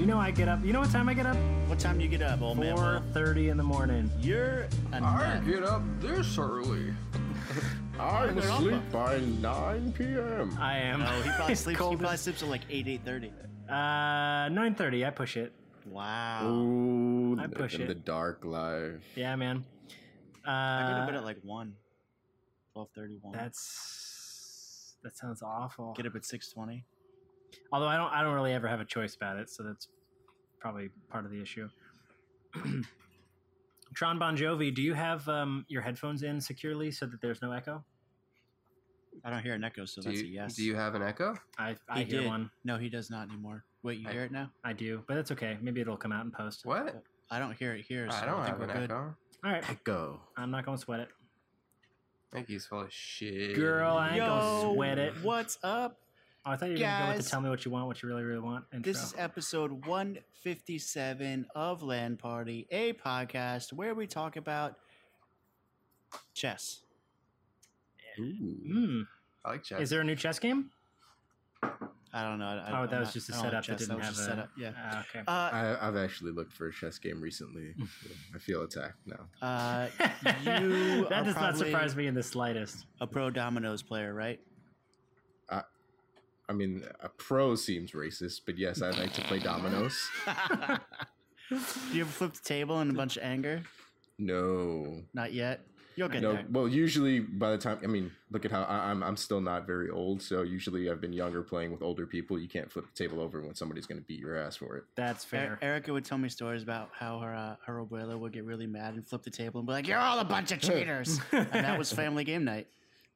Do you know I get up? You know what time I get up? What time do you get up, old man? Four Will? thirty in the morning. You're a I nut. get up this early. I'm they're asleep by 9 p.m. I am. No, he probably sleeps. he Cold probably as- sleeps at like eight, eight thirty. Uh, nine thirty. I push it. Wow. Ooh, I push living it. the dark life. Yeah, man. Uh, I go to bed at like one. Twelve thirty one. that's that sounds awful. Get up at six twenty. Although I don't, I don't really ever have a choice about it, so that's probably part of the issue. Tron Bon Jovi, do you have um, your headphones in securely so that there's no echo? I don't hear an echo, so Do that's you, a yes. do you have an echo? I, I He hear did. one. No, he does not anymore. Wait, you I- hear it now? I do, but that's okay. Maybe it'll come out in post. What? I don't hear it here. So I don't think have an we're good. echo. All right, Echo. I'm not gonna sweat it, I think he's full of shit. girl. I ain't gonna sweat it. What's up? Oh, I thought you were gonna go with the "Tell me what you want, what you really, really want." Intro. This is episode 157 of Land Party, a podcast where we talk about chess. Ooh, Hmm. I like chess. Is there a new chess game? I don't know. I, Oh, I'm that was not- just a don't like setup that didn't was have just a. setup. Yeah. Ah, okay. Uh, I, I've actually looked for a chess game recently. I feel attacked now. uh, you that does not surprise me in the slightest. a pro dominoes player, right? I mean, a pro seems racist, but yes, I like to play dominoes. Do you ever flip the table in a bunch of anger? No, Not yet. You'll get no. there. Well, usually by the time, I mean, look at how I, I'm. I'm still not very old, so usually I've been younger playing with older people. You can't flip the table over when somebody's going to beat your ass for it. That's fair. Erica would tell me stories about how her uh, her abuela would get really mad and flip the table and be like, "You're all a bunch of cheaters," and that was family game night.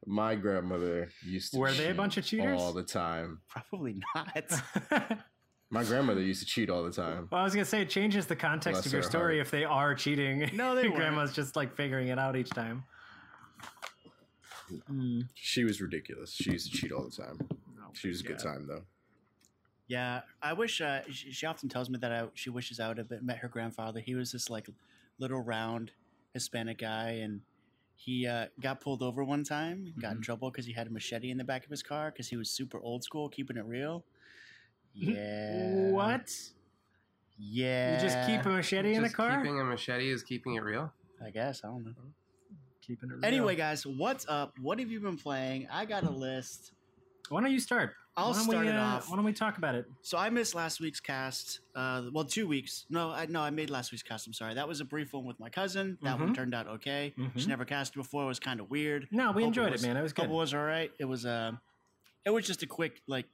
My grandmother used to. Were they a bunch of cheaters? all the time? Probably not. My grandmother used to cheat all the time. Well, I was gonna say it changes the context Bless of your story heart. if they are cheating. No, they Your weren't. grandma's just like figuring it out each time. She was ridiculous. She used to cheat all the time. Oh, She was a good time though. Yeah, I wish. Uh, she, she often tells me that I, she wishes I would have met her grandfather. He was this like little round Hispanic guy, and he uh, got pulled over one time. Got in Mhm. trouble because he had a machete in the back of his car because he was super old school, keeping it real. Yeah. What? Yeah. You just keep a machete in the Just car? Keeping a machete is keeping it real. I guess I don't know. Keeping it real. Anyway, guys, what's up? What have you been playing? I got a list. why don't you start? I'll start we, it uh, off. Why don't we talk about it? So I missed last week's cast. Uh, well, two weeks. No, I no, I made last week's cast. I'm sorry. That was a brief one with my cousin. That one Mhm. turned out okay. She Mhm. never casted before. It was kind of weird. No, we Hope enjoyed it, was- man. It was good. it was all right. It was uh, it was just a quick like.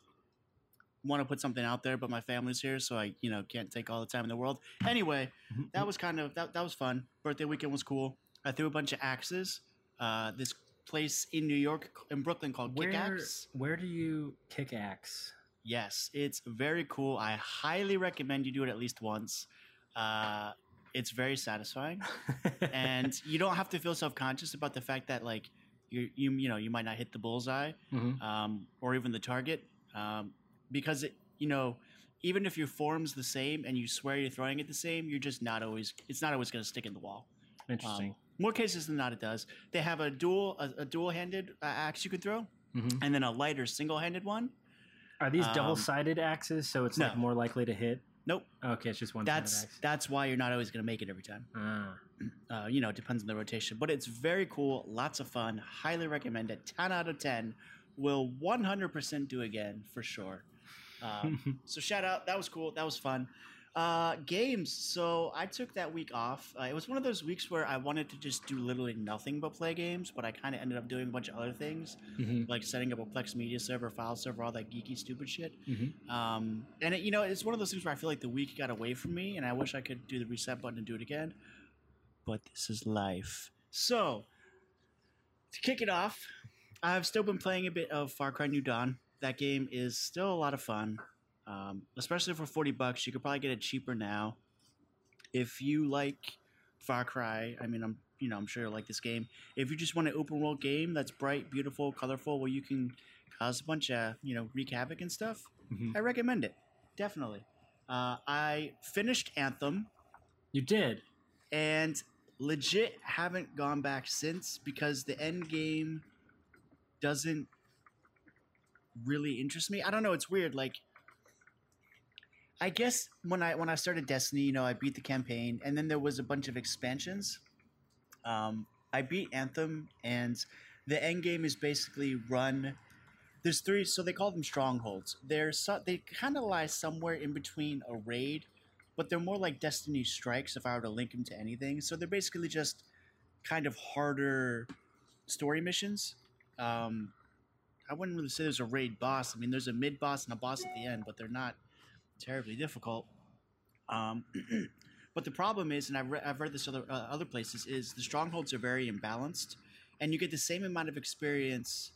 Want to put something out there, but my family's here, so I you know can't take all the time in the world. Anyway, that was kind of that, that was fun. Birthday weekend was cool. I threw a bunch of axes. Uh, this place in New York in Brooklyn called where, Axe. where do you kick axe? Yes, it's very cool. I highly recommend you do it at least once. Uh, it's very satisfying, and you don't have to feel self conscious about the fact that like you you you know you might not hit the bullseye Mhm. um, or even the target um, because it you know even if your form's the same and you swear you're throwing it the same, you're just not always it's not always going to stick in the wall. Interesting. Um, more cases than not, it does. They have a dual a, a dual handed uh, axe you can throw, Mhm. and then a lighter single handed one. Are these um, double-sided axes, so it's like more likely to hit? Nope. Okay, it's just one-sided That's axe. that's why you're not always going to make it every time. Ah. Uh, you know, it depends on the rotation, but it's very cool, lots of fun. Highly recommend it. Ten out of ten. Will 100% do again for sure. Um, so shout out, that was cool, that was fun. Uh, games. So I took that week off. Uh, it was one of those weeks where I wanted to just do literally nothing but play games, but I kind of ended up doing a bunch of other things, Mhm. like setting up a Plex Media server, file server, all that geeky stupid shit. Mhm. Um, and it, you know, it's one of those things where I feel like the week got away from me, and I wish I could do the reset button and do it again. But this is life. So to kick it off, I've still been playing a bit of Far Cry New Dawn. That game is still a lot of fun, um, especially for forty bucks. You could probably get it cheaper now. If you like Far Cry, I mean, I'm you know I'm sure you'll like this game. If you just want an open world game that's bright, beautiful, colorful, where you can cause a bunch of you know wreak havoc and stuff, Mhm. I recommend it definitely. Uh, I finished Anthem You did. and legit haven't gone back since because the end game doesn't really interest me. I don't know. It's weird. Like, I guess when I when I started Destiny, you know, I beat the campaign, and then there was a bunch of expansions. Um, I beat Anthem, and the end game is basically run. There's three, so they call them strongholds. They're so, they kind of lie somewhere in between a raid, but they're more like Destiny strikes if I were to link them to anything. So they're basically just kind of harder story missions. Um, I wouldn't really say there's a raid boss. I mean, there's a mid boss and a boss at the end, but they're not terribly difficult. Um, but the problem is, and I've, re- I've read this other uh, other places, is the strongholds are very imbalanced, and you get the same amount of experience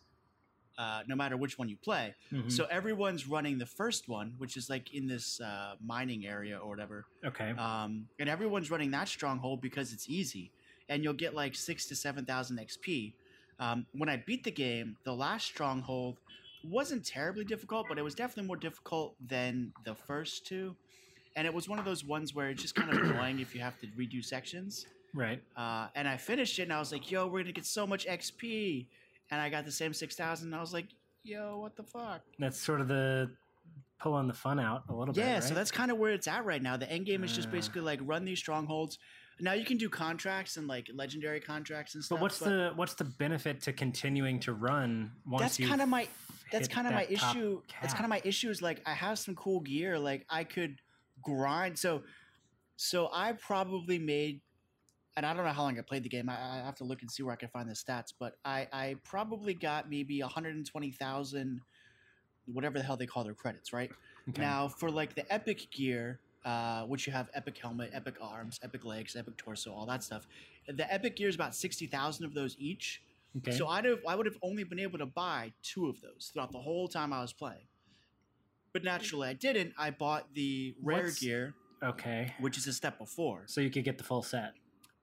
uh, no matter which one you play. Mhm. So everyone's running the first one, which is like in this uh, mining area or whatever, okay. um, and everyone's running that stronghold because it's easy, and you'll get like six to seven thousand XP. Um, when I beat the game, the last stronghold wasn't terribly difficult, but it was definitely more difficult than the first two. And it was one of those ones where it's just kind of annoying if you have to redo sections. right. Uh, and I finished it, and I was like, "Yo, we're gonna get so much XP," and I got the same six thousand. And I was like, "Yo, what the fuck?" That's sort of the pulling the fun out a little bit. Yeah, right? so that's kind of where it's at right now. The end game is just Ah. basically like run these strongholds. Now you can do contracts and like legendary contracts and stuff. But what's the what's the benefit to continuing to run once that's kind of my that's kind of my that top issue. That's kind of my issue is like I have some cool gear. Like I could grind. So so I probably made, and I don't know how long I played the game. I, I have to look and see where I can find the stats. But I I probably got maybe one hundred and twenty thousand, whatever the hell they call their credits, right? Okay. Now, for like the epic gear, uh, which you have epic helmet, epic arms, epic legs, epic torso, all that stuff. The epic gear is about sixty thousand of those each. Okay. So I'd have I would have only been able to buy two of those throughout the whole time I was playing. But naturally, I didn't. I bought the rare What's- gear, okay. which is a step before. So you could get the full set.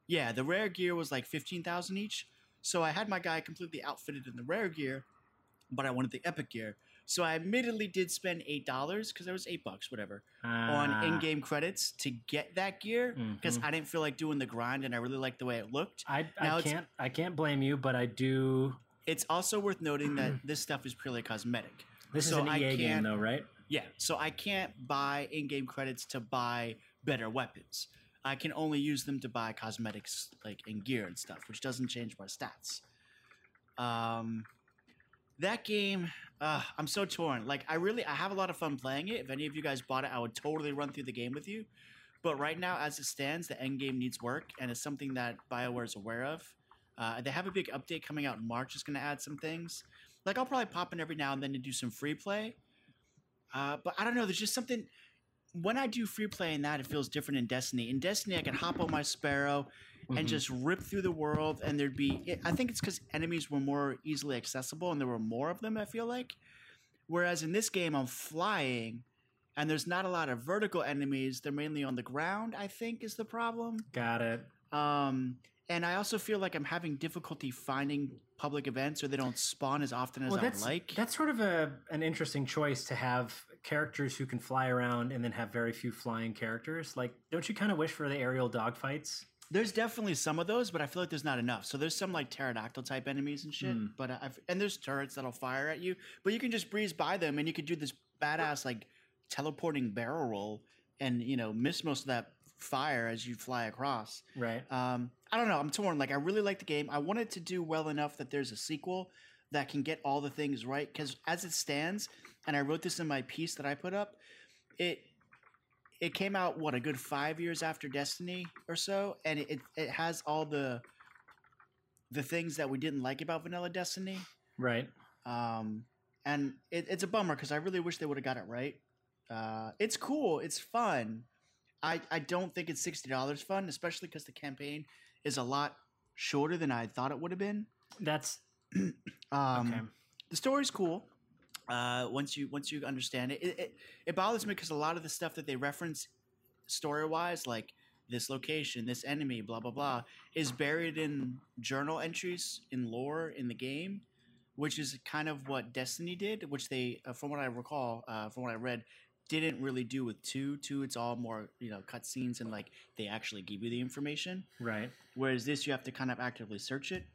Yeah, the rare gear was like fifteen thousand each. So I had my guy completely outfitted in the rare gear, but I wanted the epic gear. So I admittedly did spend eight dollars because it was eight bucks, whatever, on Ah, in-game credits to get that gear because mhm. I didn't feel like doing the grind and I really liked the way it looked. I, I can't I can't blame you, but I do. It's also worth noting that this stuff is purely cosmetic. This So is an I EA game though, right? Yeah, so I can't buy in-game credits to buy better weapons. I can only use them to buy cosmetics like and gear and stuff, which doesn't change my stats. Um, that game, uh, I'm so torn. Like, I really, I have a lot of fun playing it. If any of you guys bought it, I would totally run through the game with you. But right now, as it stands, the end game needs work, and it's something that Bioware is aware of. Uh, they have a big update coming out in March. It's going to add some things. Like, I'll probably pop in every now and then to do some free play. Uh, but I don't know. There's just something. When I do free play in that, it feels different in Destiny. In Destiny, I can hop on my Sparrow and Mhm. just rip through the world, and there'd be. I think it's because enemies were more easily accessible, and there were more of them. I feel like, whereas in this game, I'm flying, and there's not a lot of vertical enemies. They're mainly on the ground. I think is the problem. Got it. Um, and I also feel like I'm having difficulty finding public events, or they don't spawn as often as Well, I like. that's sort of a an interesting choice to have characters who can fly around and then have very few flying characters. Like, don't you kind of wish for the aerial dogfights? There's definitely some of those, but I feel like there's not enough. So there's some like pterodactyl type enemies and shit. Hmm. But I've, and there's turrets that'll fire at you, but you can just breeze by them and you can do this badass like teleporting barrel roll and you know miss most of that fire as you fly across. Right. Um, I don't know. I'm torn. Like I really like the game. I want it to do well enough that there's a sequel that can get all the things right. Because as it stands, and I wrote this in my piece that I put up, it it came out what a good five years after Destiny or so, and it it, it has all the the things that we didn't like about Vanilla Destiny. Right. Um, and it, it's a bummer because I really wish they would have got it right. Uh, it's cool. It's fun. I, I don't think it's sixty dollars fun, especially because the campaign is a lot shorter than I thought it would have been. That's Um, okay. The story's cool. Uh, once you once you understand it, it, it, it bothers me because a lot of the stuff that they reference story wise, like this location, this enemy, blah blah blah, is buried in journal entries in lore in the game, which is kind of what Destiny did, which they, uh, from what I recall, uh, from what I read, didn't really do with two. Two, it's all more you know cutscenes and like they actually give you the information. Right. Whereas this, you have to kind of actively search it.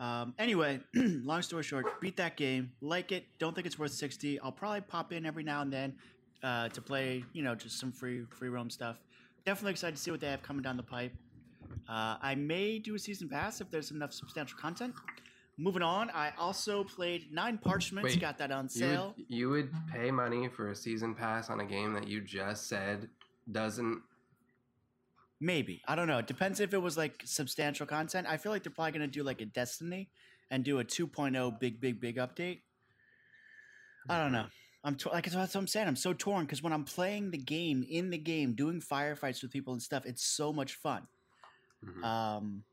Um, anyway, long story short, beat that game, like it. Don't think it's worth sixty. I'll probably pop in every now and then uh, to play. You know, just some free free roam stuff. Definitely excited to see what they have coming down the pipe. Uh, I may do a season pass if there's enough substantial content. Moving on, I also played Nine Parchments. Wait, got that on You sale. would, you would pay money for a season pass on a game that you just said doesn't. Maybe I don't know. It depends if it was like substantial content. I feel like they're probably gonna do like a Destiny and do a 2.0 big big big update. I don't know. I'm t- like that's what I'm saying. I'm so torn because when I'm playing the game in the game, doing firefights with people and stuff, it's so much fun. Mhm. Um,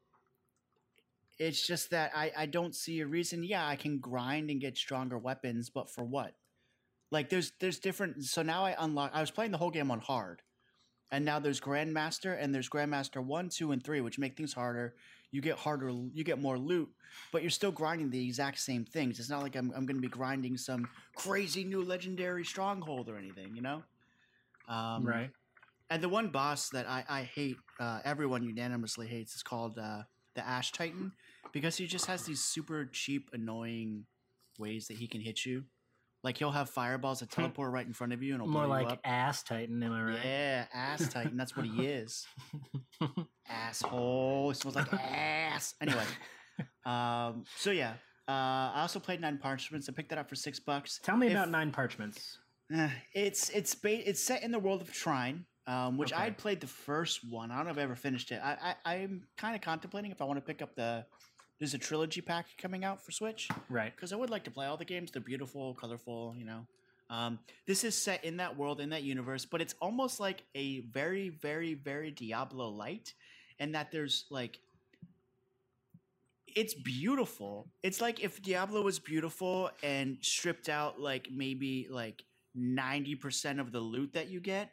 it's just that I I don't see a reason. Yeah, I can grind and get stronger weapons, but for what? Like there's there's different. So now I unlock. I was playing the whole game on hard, and now there's Grandmaster and there's Grandmaster one, two, and three, which make things harder. You get harder. You get more loot, but you're still grinding the exact same things. It's not like I'm I'm going to be grinding some crazy new legendary stronghold or anything. You know. Um, right. and the one boss that I, I hate, uh, everyone unanimously hates, is called uh, the Ash Titan because he just has these super cheap, annoying ways that he can hit you. Like he'll have fireballs that teleport right in front of you and it'll More blow like you up. ass Titan, am I right? Yeah, Ass Titan. That's what he is. Asshole. It smells like ass. Anyway. Um, so yeah. Uh, I also played Nine Parchments. I picked that up for six bucks. Tell me If- about Nine Parchments. Eh, it's it's ba- it's set in the world of Trine, um, which. I had played the first one. I don't know if I ever finished it. I, I I'm kind of contemplating if I want to pick up the. There's a trilogy pack coming out for Switch Right. because I would like to play all the games. They're beautiful, colorful. You know, um, this is set in that world in that universe, but it's almost like a very very very Diablo light, and that there's like. It's beautiful. It's like if Diablo was beautiful and stripped out like maybe like 90% of the loot that you get,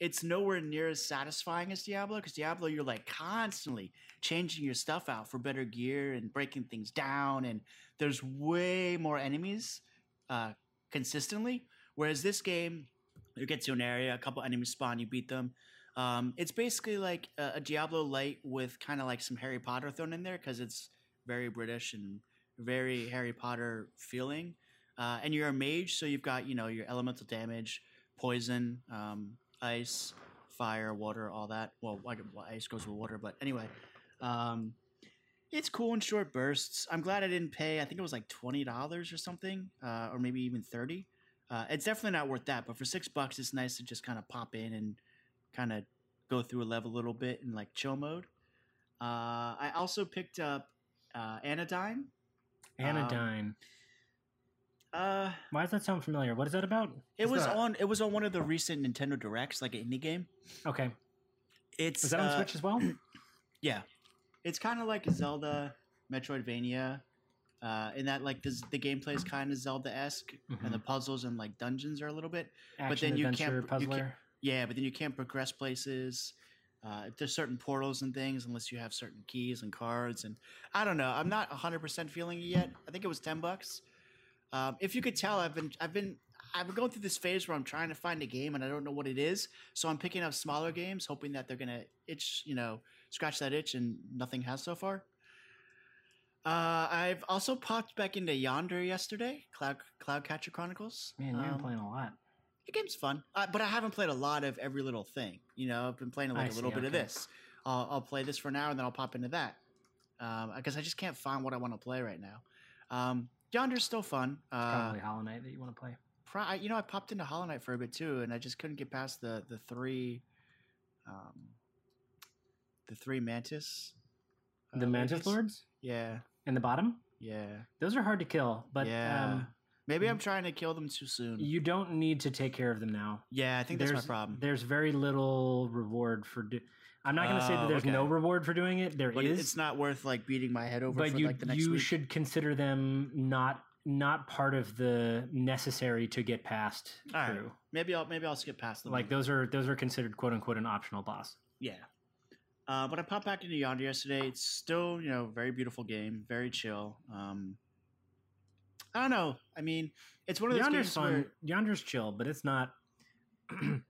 it's nowhere near as satisfying as Diablo because Diablo, you're like constantly changing your stuff out for better gear and breaking things down, and there's way more enemies uh, consistently. Whereas this game, you get to an area, a couple enemies spawn, you beat them. Um, it's basically like a, a Diablo light with kind of like some Harry Potter thrown in there because it's very British and very Harry Potter feeling. Uh, and you're a mage, so you've got you know your elemental damage, poison, um, ice, fire, water, all that. Well, ice goes with water, but anyway, um, it's cool in short bursts. I'm glad I didn't pay. I think it was like twenty dollars or something, uh, or maybe even thirty. Uh, it's definitely not worth that, but for six bucks, it's nice to just kind of pop in and kind of go through a level a little bit in like chill mode. Uh, I also picked up uh, Anodyne. Anodyne. Uh, Why does that sound familiar? What is that about? it Is was that- on. It was on one of the recent Nintendo Directs, like an indie game. Okay. It's Is that on uh, Switch as well? Yeah, it's kind of like Zelda, Metroidvania, uh, in that like the, the gameplay is kind of Zelda esque, and the puzzles and like dungeons are a little bit. Action then you adventure can't- you can't- puzzler. Yeah, but then you can't progress places. Uh, there's certain portals and things unless you have certain keys and cards, and I don't know. I'm not 100 percent feeling it yet. I think it was 10 bucks. Um, if you could tell, I've been I've been I've been going through this phase where I'm trying to find a game and I don't know what it is. So I'm picking up smaller games, hoping that they're gonna itch, you know, scratch that itch, and nothing has so far. Uh, I've also popped back into Yonder yesterday, Cloud Cloudcatcher Chronicles. Man, you've been Um, playing a lot. the game's fun, uh, but I haven't played a lot of every little thing. You know, I've been playing I like a little see, bit of this. I'll, I'll play this for now, and then I'll pop into that because I just can't find what I want to play right now. Um, Yonder's still fun. Uh, Probably Hollow Knight that you want to play. pro- I- you know, I popped into Hollow Knight for a bit too, and I just couldn't get past the the three, um, the three Mantis. uh, The Mantis. Lords Yeah, in the bottom. yeah, Those are hard to kill, but yeah. um, Maybe I'm trying to kill them too soon. you don't need to take care of them now. yeah, I think that's my there's problem. there's very little reward for. Do- I'm not going to say that Oh, there's okay. no reward for doing it. There is, But it's not worth like beating my head over but for you like the next you week. should consider them not not part of the necessary to get past All right. Maybe I'll maybe I'll skip past them. Like those are those are considered quote unquote an optional boss. yeah. Uh, but I popped back into Yonder yesterday. It's still you know very beautiful game, very chill. Um, I don't know. I mean, it's one of those Yonder's games fun. where Yonder's chill, but it's not.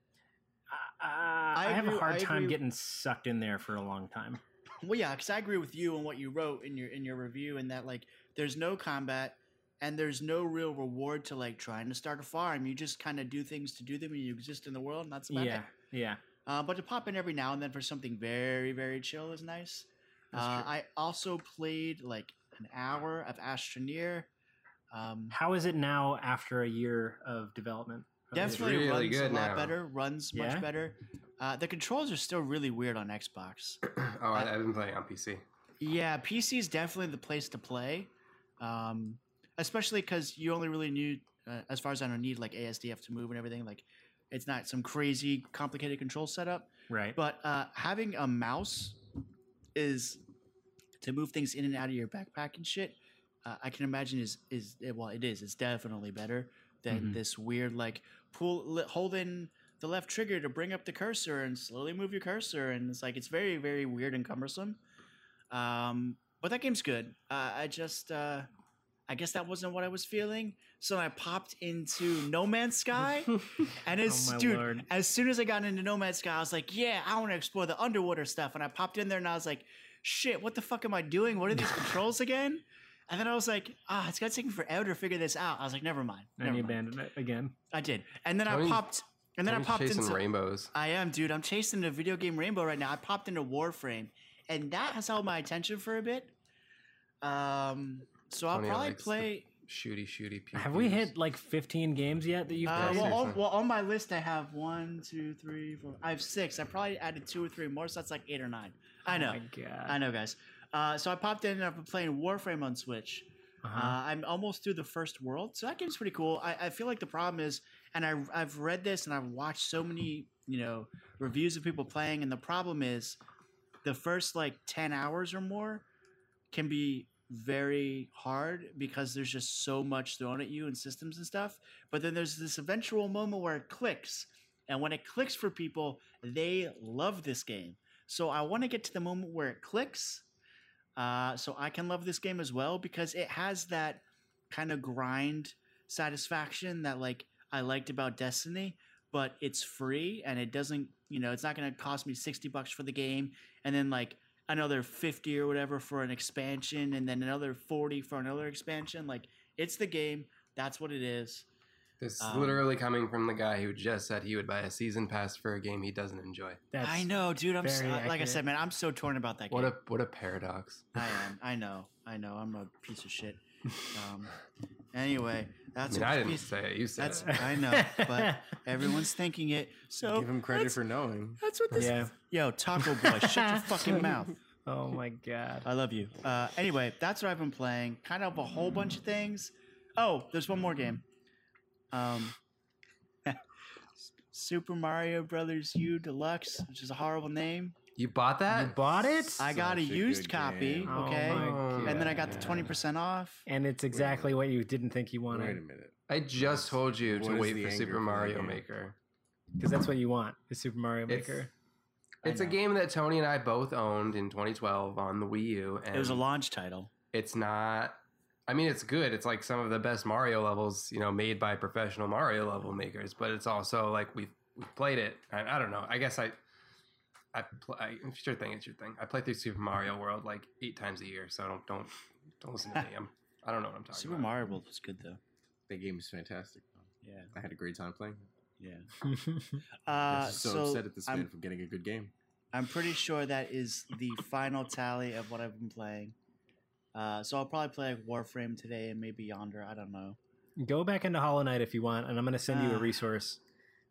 I, I, have agree- a hard I time agree- getting sucked in there for a long time. well, yeah, because I agree with you on what you wrote in your in your review, and that like there's no combat, and there's no real reward to like trying to start a farm. You just kind of do things to do them, and you exist in the world, and that's about yeah, it. yeah. Uh, but to pop in every now and then for something very, very chill is nice. Uh. I also played like an hour of Astroneer. Um, How is it now after a year of development? Definitely really runs good a lot now. better. Runs Yeah? much better. Uh, the controls are still really weird on Xbox. oh, I, I've been playing on PC. Yeah, PC is definitely the place to play, um, especially because you only really need, uh, as far as I know, need like ASDF to move and everything. Like, it's not some crazy complicated control setup. Right. But uh, having a mouse is to move things in and out of your backpack and shit. Uh, I can imagine is is well, it is. It's definitely better than Mhm. this weird like pull li- hold the left trigger to bring up the cursor and slowly move your cursor, and it's like it's very very weird and cumbersome. Um, but that game's good. Uh, I just uh, I guess that wasn't what I was feeling, so I popped into No Man's Sky. And it's Oh, dude, lord. as soon as I got into No Man's Sky, I was like, yeah, I want to explore the underwater stuff. And I popped in there and I was like, shit, what the fuck am I doing? What are these controls again? And then I was like, ah, it's gonna take me forever to figure this out. I was like, never mind. and Never you mind. abandoned it again. I did. And then I popped and then I popped chasing into rainbows. I am, dude. I'm chasing the video game Rainbow right now. I popped into Warframe, and that has held my attention for a bit. Um, so I'll Tony probably likes the play. Shooty, shooty. Pew Have we hit like 15 games yet that you've Uh, played? well, on, well, on my list, I have one, two, three, four. I have six. I probably added two or three more, so that's like eight or nine. I know, Oh my god. I know, guys. Uh, so I popped in and I've been playing Warframe on Switch. Uh-huh. Uh, I'm almost through the first world, so that game's pretty cool. I, I feel like the problem is, and I, I've read this and I've watched so many, you know, reviews of people playing, and the problem is, the first like ten hours or more can be very hard because there's just so much thrown at you and systems and stuff. But then there's this eventual moment where it clicks, and when it clicks for people, they love this game. So I want to get to the moment where it clicks uh, so I can love this game as well because it has that kind of grind satisfaction that like I liked about Destiny, but it's free and it doesn't, you know, it's not going to cost me 60 bucks for the game and then like another 50 or whatever for an expansion and then another 40 for another expansion. Like it's the game. That's what it is. This is Um, literally coming from the guy who just said he would buy a season pass for a game he doesn't enjoy. That's, I know, dude. I'm so, like I said, man, I'm so torn about that What game. a what a paradox. I am. I know. I know. I'm a piece of shit. Um, anyway, I that's mean, a I didn't piece- say it. You said That's it. I know, but everyone's thinking it. So Give him credit for knowing. That's what this. Yeah. Yo, Taco Boy, shut your fucking mouth. Oh my god. I love you. Uh, anyway, that's what I've been playing. Kind of a whole bunch of things. Oh, there's one more game. Um, Super Mario Brothers U Deluxe, which is a horrible name. You bought that? You bought it? I got a a used copy, game. Oh okay, my and then I got the twenty percent off. and it's exactly what you didn't think you wanted. Wait a minute. I just told you What to wait for Super Mario game? Maker. Because that's what you want, is Super Mario Maker. I It's a game that Tony and I both owned in 2012 on the Wii U, and It was a launch title. it's not. I mean, it's good. It's like some of the best Mario levels, you know, made by professional Mario level makers. But it's also like we've we've played it. And I don't know. I guess I, I, pl- I sure thing. It's your thing. I play through Super Mario World like eight times a year. So don't don't don't listen to me. I'm I don't know what I'm talking Super about. Super Mario World was good though. That game is fantastic. Yeah, I had a great time playing. yeah. I'm Uh, so, so upset at this man I'm for getting a good game. I'm pretty sure that is the final tally of what I've been playing. Uh, so I'll probably play like Warframe today and maybe Yonder. I don't know. Go back into Hollow Knight if you want, and I'm going to send you a Ah. resource.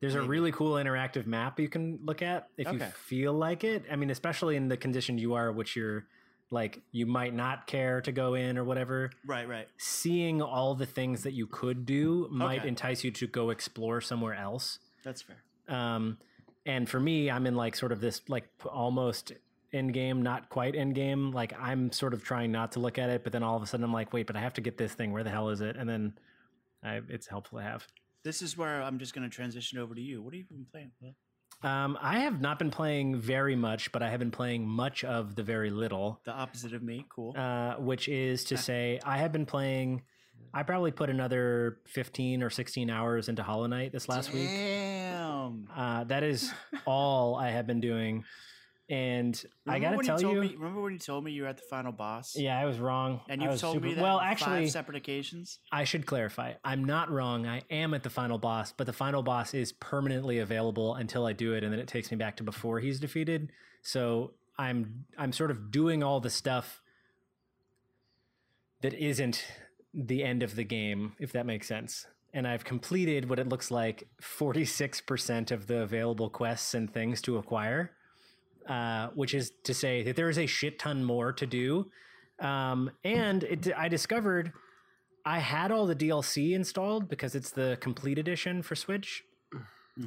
There's a really cool interactive map you can look at if you feel like it. I mean, especially in the condition you are, which you're like, you might not care to go in or whatever. Right, right. Seeing all the things that you could do might Okay. entice you to go explore somewhere else. That's fair. Um, and for me, I'm in like sort of this like almost end game, not quite end game. Like I'm sort of trying not to look at it, but then all of a sudden I'm like, wait, but I have to get this thing. Where the hell is it? And then I, it's helpful to have. This is where I'm just going to transition over to you. What have you been playing? Will? Um, I have not been playing very much, but I have been playing much of the very little, The opposite of me. Cool. uh, which is to say, I have been playing. I probably put another 15 or 16 hours into Hollow Knight this last week. Damn. Uh, that is all I have been doing. And I gotta when tell told you, Me, remember when you told me you were at the final boss? yeah, I was wrong. And you've told super- me that well, actually, five separate occasions. I should clarify. I'm not wrong. I am at the final boss, but the final boss is permanently available until I do it, and then it takes me back to before he's defeated. So I'm I'm sort of doing all the stuff that isn't the end of the game, if that makes sense. And I've completed what it looks like 46% of the available quests and things to acquire, uh, which is to say that there is a shit ton more to do. Um, and it, I discovered I had all the DLC installed because it's the complete edition for Switch,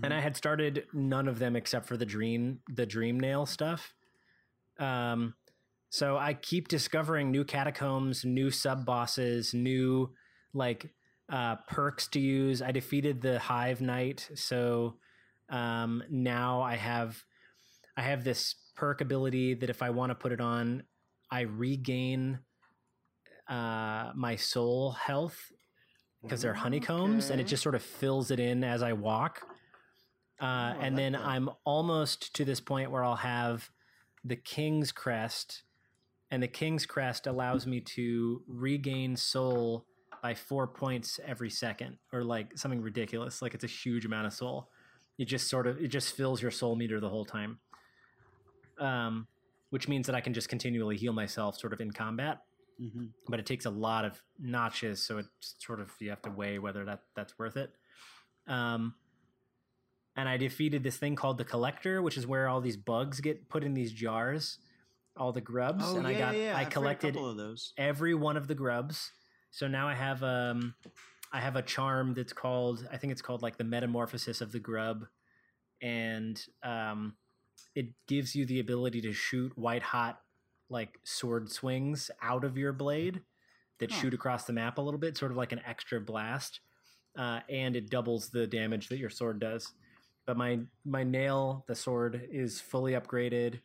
and I had started none of them except for the dream the Dream Nail stuff. Um, so I keep discovering new catacombs, new sub bosses, new like uh, perks to use. I defeated the Hive Knight, so um, now I have I have this perk ability that if I want to put it on, I regain uh, my soul health because they're honeycombs, and it just sort of fills it in as I walk. Uh, Oh, and like then that. I'm almost to this point where I'll have the King's Crest, and the King's Crest allows me to regain soul by four points every second, or like something ridiculous. Like it's a huge amount of soul. It just sort of it just fills your soul meter the whole time. Um, which means that I can just continually heal myself, sort of in combat. Mm-hmm. But it takes a lot of notches, so it's sort of you have to weigh whether that that's worth it. Um, and I defeated this thing called the Collector, which is where all these bugs get put in these jars, all the grubs, Oh and yeah, I got yeah. I collected every one of the grubs. So now I have um I have a charm that's called I think it's called like the metamorphosis of the grub and um it gives you the ability to shoot white hot like sword swings out of your blade that Huh. shoot across the map a little bit, sort of like an extra blast. Uh, and it doubles the damage that your sword does. But my my nail, the sword, is fully upgraded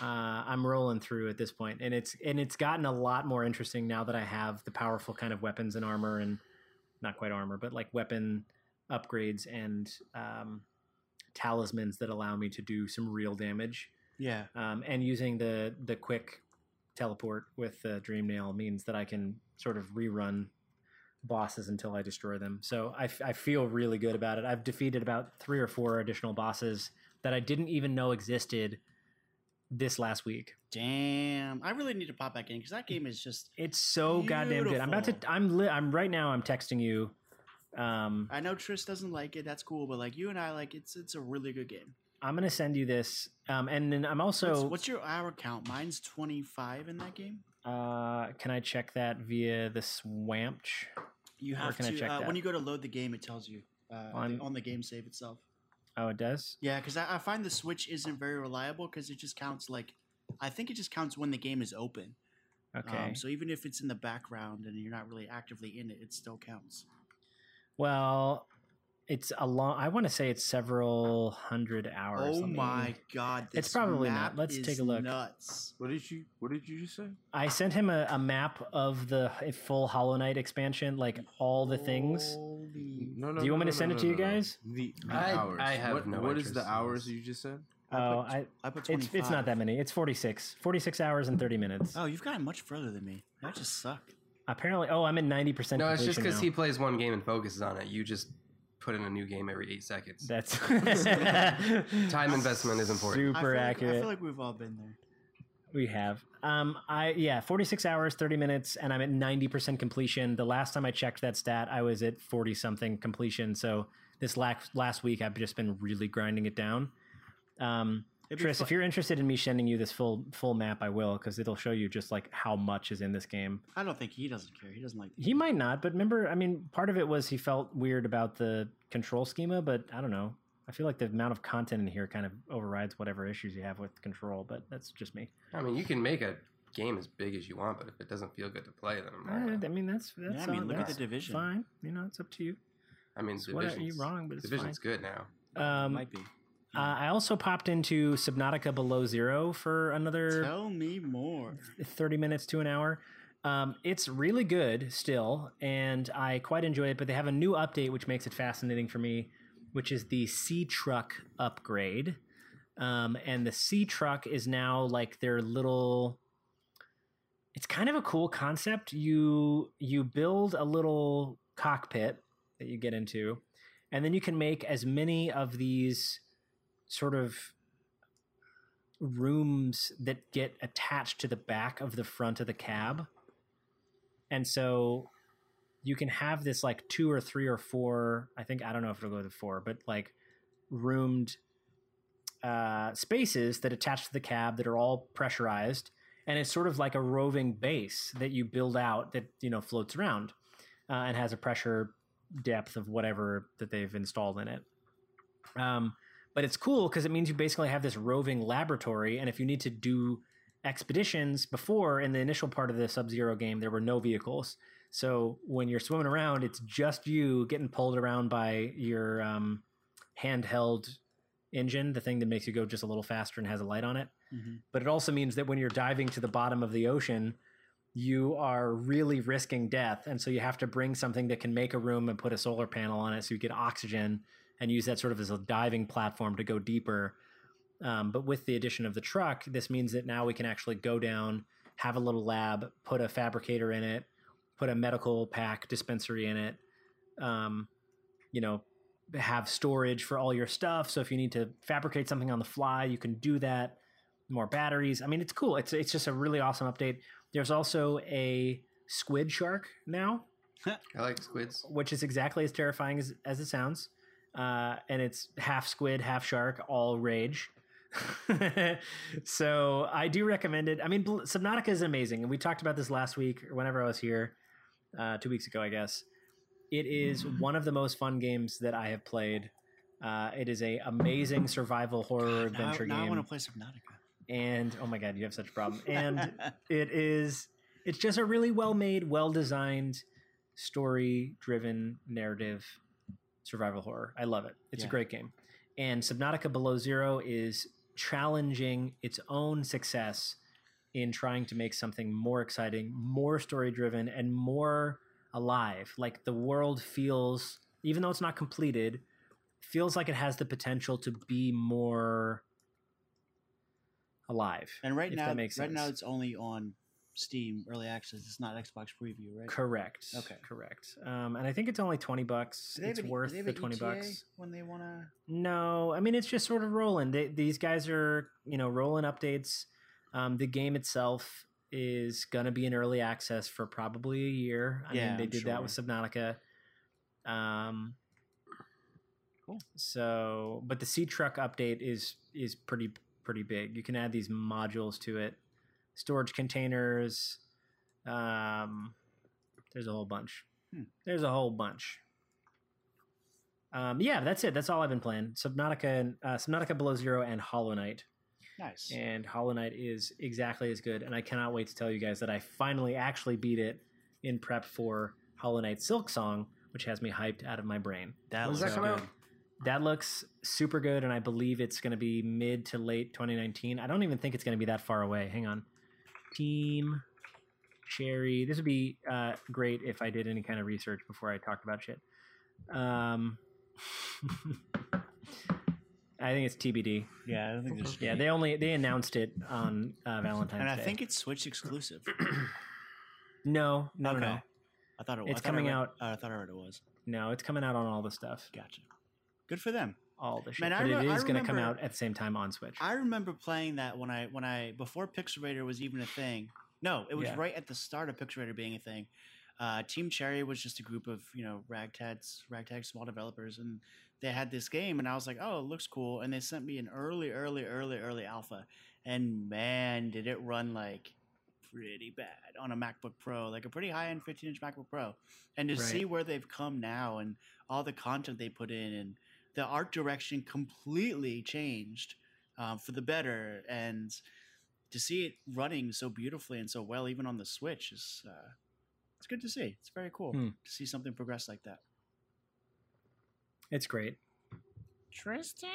uh, I'm rolling through at this point, and it's and it's gotten a lot more interesting now that I have the powerful kind of weapons and armor, and not quite armor, but like weapon upgrades and um, talismans that allow me to do some real damage. Yeah. Um, and using the the quick teleport with the Dream Nail means that I can sort of rerun bosses until I destroy them. So I, I feel really good about it. I've defeated about three or four additional bosses that I didn't even know existed this last week. Damn. I really need to pop back in because that game is just. It's so goddamn good. I'm about to. I'm. Li- I'm right now. I'm texting you. Um, I know Tris doesn't like it. That's cool, but like you and I, like it's it's a really good game. I'm gonna send you this. Um, and then I'm also. what's, what's your hour count? Mine's twenty five in that game. uh, can I check that via the Swampch? You have to check uh, that? when you go to load the game, it tells you uh, On- on the game save itself. Oh, it does. Yeah, because I, I find the Switch isn't very reliable because it just counts like I think it just counts when the game is open. Okay. Um, so even if it's in the background and you're not really actively in it, it still counts. Well, it's a long. I want to say it's several hundred hours. oh me- my god! It's probably map not. Let's take a look. Nuts. What did you What did you just say? I sent him a, a map of the full Hollow Knight expansion, like all the things. Holy- No, no. Do you want no, me to no, send no, it to you no, no. guys? The, the I- hours. I have what, no What is the hours you just said? Oh, put- I. I put It's it's not that many. It's 46. 46 hours and 30 minutes. Oh, you've gotten much further than me. That just sucked. Apparently, oh, I'm in 90% No, it's just because he plays one game and focuses on it. You just put in a new game every eight seconds. That's Time investment is important. I Super feel like- accurate. I feel like we've all been there. We have. Um, I yeah, 46 hours, 30 minutes, and I'm at 90% completion. The last time I checked that stat, I was at 40 something completion. So this last last week, I've just been really grinding it down. Um, It'd be Tris, if you're interested in me sending you this full full map, I will because it'll show you just like how much is in this game. I don't think he doesn't care. He doesn't like. He might not, but remember, I mean, part of it was he felt weird about the control schema, but I don't know. I feel like the amount of content in here kind of overrides whatever issues you have with control, but that's just me. I mean, you can make a game as big as you want, but if it doesn't feel good to play, then I'm not. I, I mean, that's that's. Yeah, I mean, all- look at the division. Fine, you know, it's up to you. I mean, It's what- division's, you're wrong, but it's division's good now. Um, Might be. Uh, I also popped into Subnautica Below Zero for another Tell me more. 30 minutes to an hour. Um, it's really good still, and I quite enjoy it. But they have a new update which makes it fascinating for me, which is the Sea Truck upgrade. Um, and the Sea Truck is now like their little. It's kind of a cool concept. You you build a little cockpit that you get into, and then you can make as many of these sort of rooms that get attached to the back of the front of the cab. And so you can have this like two or three or four, I think, I don't know if it'll go to four, but like roomed uh, spaces that attach to the cab that are all pressurized. And it's sort of like a roving base that you build out that, you know, floats around uh, and has a pressure depth of whatever that they've installed in it. Um, but it's cool because it means you basically have this roving laboratory. And if you need to do expeditions before in the initial part of the Sub Zero game, there were no vehicles. So when you're swimming around, it's just you getting pulled around by your um, handheld engine, the thing that makes you go just a little faster and has a light on it. Mhm. But it also means that when you're diving to the bottom of the ocean, you are really risking death. And so you have to bring something that can make a room and put a solar panel on it so you get oxygen and use that sort of as a diving platform to go deeper. Um, but with the addition of the truck, this means that now we can actually go down, have a little lab, put a fabricator in it, put a medical pack dispensary in it, um, you know, have storage for all your stuff. So if you need to fabricate something on the fly, you can do that. More batteries. I mean, it's cool. It's it's just a really awesome update. There's also a squid shark now, I like squids. which is exactly as terrifying as, as it sounds. Uh, and it's half squid, half shark, all rage. so I do recommend it. I mean, Subnautica is amazing, and we talked about this last week or whenever I was here, uh, two weeks ago, I guess. It is one of the most fun games that I have played. Uh, it is a amazing survival horror Now, adventure now I game want to play Subnautica. and oh my god you have such a problem and it is it's just a really well made well designed story driven narrative survival horror. I love it. It's a great game. And subnautica below zero is challenging its own success in trying to make something more exciting more story driven and more alive. Like the world feels even though it's not completed feels like it has the potential to be more alive And right now, right now it's only on Steam Early Access. It's not Xbox Preview, right? Correct. Okay. Correct. Um, and I think it's only twenty bucks. Do they have It's an- do worth they have the twenty ETA bucks. when they want to. No, I mean it's just sort of rolling. They, these guys are you know rolling updates. Um, the game itself is gonna be in early access for probably a year. I Yeah, mean they I'm did that with. Subnautica. Um, Cool. So, but the Sea Truck update is is pretty pretty big. You can add these modules to it, storage containers. Um, there's a whole bunch. Hmm. There's a whole bunch. Um, yeah, that's it. That's all I've been playing. Subnautica and uh, Subnautica Below Zero and Hollow Knight. Nice. And Hollow Knight is exactly as good. And I cannot wait to tell you guys that I finally actually beat it in prep for Hollow Knight Silksong, which has me hyped out of my brain. that looks that come good. out? That looks super good, and I believe it's going to be mid to late 2019. I don't even think it's going to be that far away. Hang on. Team Cherry. This would be uh, great if I did any kind of research before I talked about shit. Um, I think it's TBD. Yeah, I don't think there's. Yeah, they only they announced it on uh, Valentine's Day. and I Day. think it's Switch exclusive. no, no, no, Okay. no, I thought it. Was. It's I thought I coming read- out- uh, I thought I read it was. no. It's coming out on all the stuff, Gotcha. Good for them. All the shit. Man, but it re- I is going to come out at the same time on Switch. I remember playing that when I when I before Pixelrator was even a thing. No, it was Yeah. right at the start of Pixelrator being a thing. Uh, Team Cherry was just a group of you know ragtags, ragtag small developers, and they had this game, and I was like, oh, it looks cool, and they sent me an early, early, early, early alpha, and man, did it run like pretty bad on a MacBook Pro, like a pretty high end 15 inch MacBook Pro, and to Right. see where they've come now and all the content they put in and the art direction completely changed um, for the better and to see it running so beautifully and so well even on the switch is uh, it's good to see it's very cool Hmm. to see something progress like that It's great. Tristan,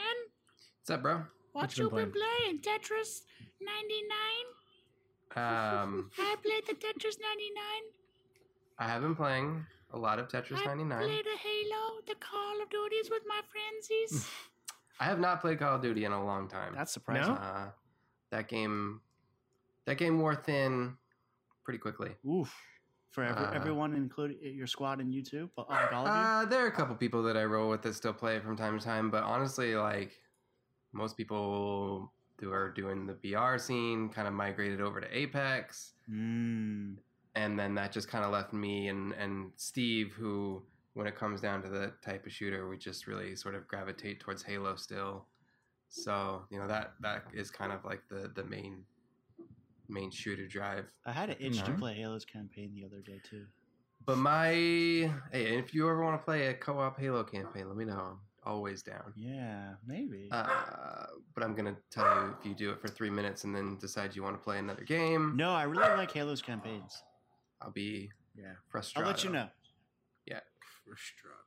What's up, bro? what you you been been playing? Tetris 99? Um, I played the Tetris 99. I have been playing a lot of Tetris 99. I 99. played the Halo, the Call of Duties with my friendsies. I have not played Call of Duty in a long time. That's surprising. uh, that game. That game wore thin pretty quickly. Oof. For every, Uh, everyone, including your squad and you too, but like all of you. Uh, there are a couple people that I roll with that still play it from time to time, but honestly, like most people who are doing the VR scene kind of migrated over to Apex, Mm. And then that just kind of left me and and Steve, who when it comes down to the type of shooter, we just really sort of gravitate towards Halo still. So you know that that is kind of like the the main main shooter drive. I had an itch to Mhm. play Halo's campaign the other day too. But my hey, if you ever want to play a co-op Halo campaign, let me know. I'm always down. Yeah, maybe. Uh, but I'm gonna tell you if you do it for three minutes and then decide you want to play another game, no, I really like Halo's campaigns. I'll be Yeah. frustrated. I'll let you know. Yeah, frustrated.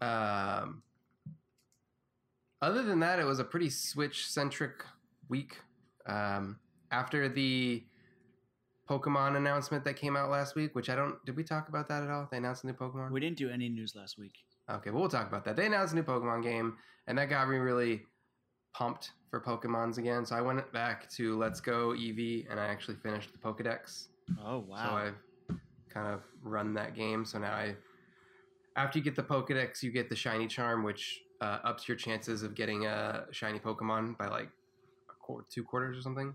Um, other than that, it was a pretty Switch centric week. Um, after the Pokemon announcement that came out last week, which I don't, did we talk about that at all? They announced a new Pokemon. We didn't do any news last week. Okay, well, we'll talk about that. They announced a new Pokemon game, and that got me really pumped for Pokemons again. So I went back to Let's Go Eevee, and I actually finished the Pokedex. Oh wow! So. I've kind of run that game. So now I, after you get the Pokedex, you get the Shiny Charm, which uh, ups your chances of getting a shiny Pokemon by like a quarter, two quarters or something.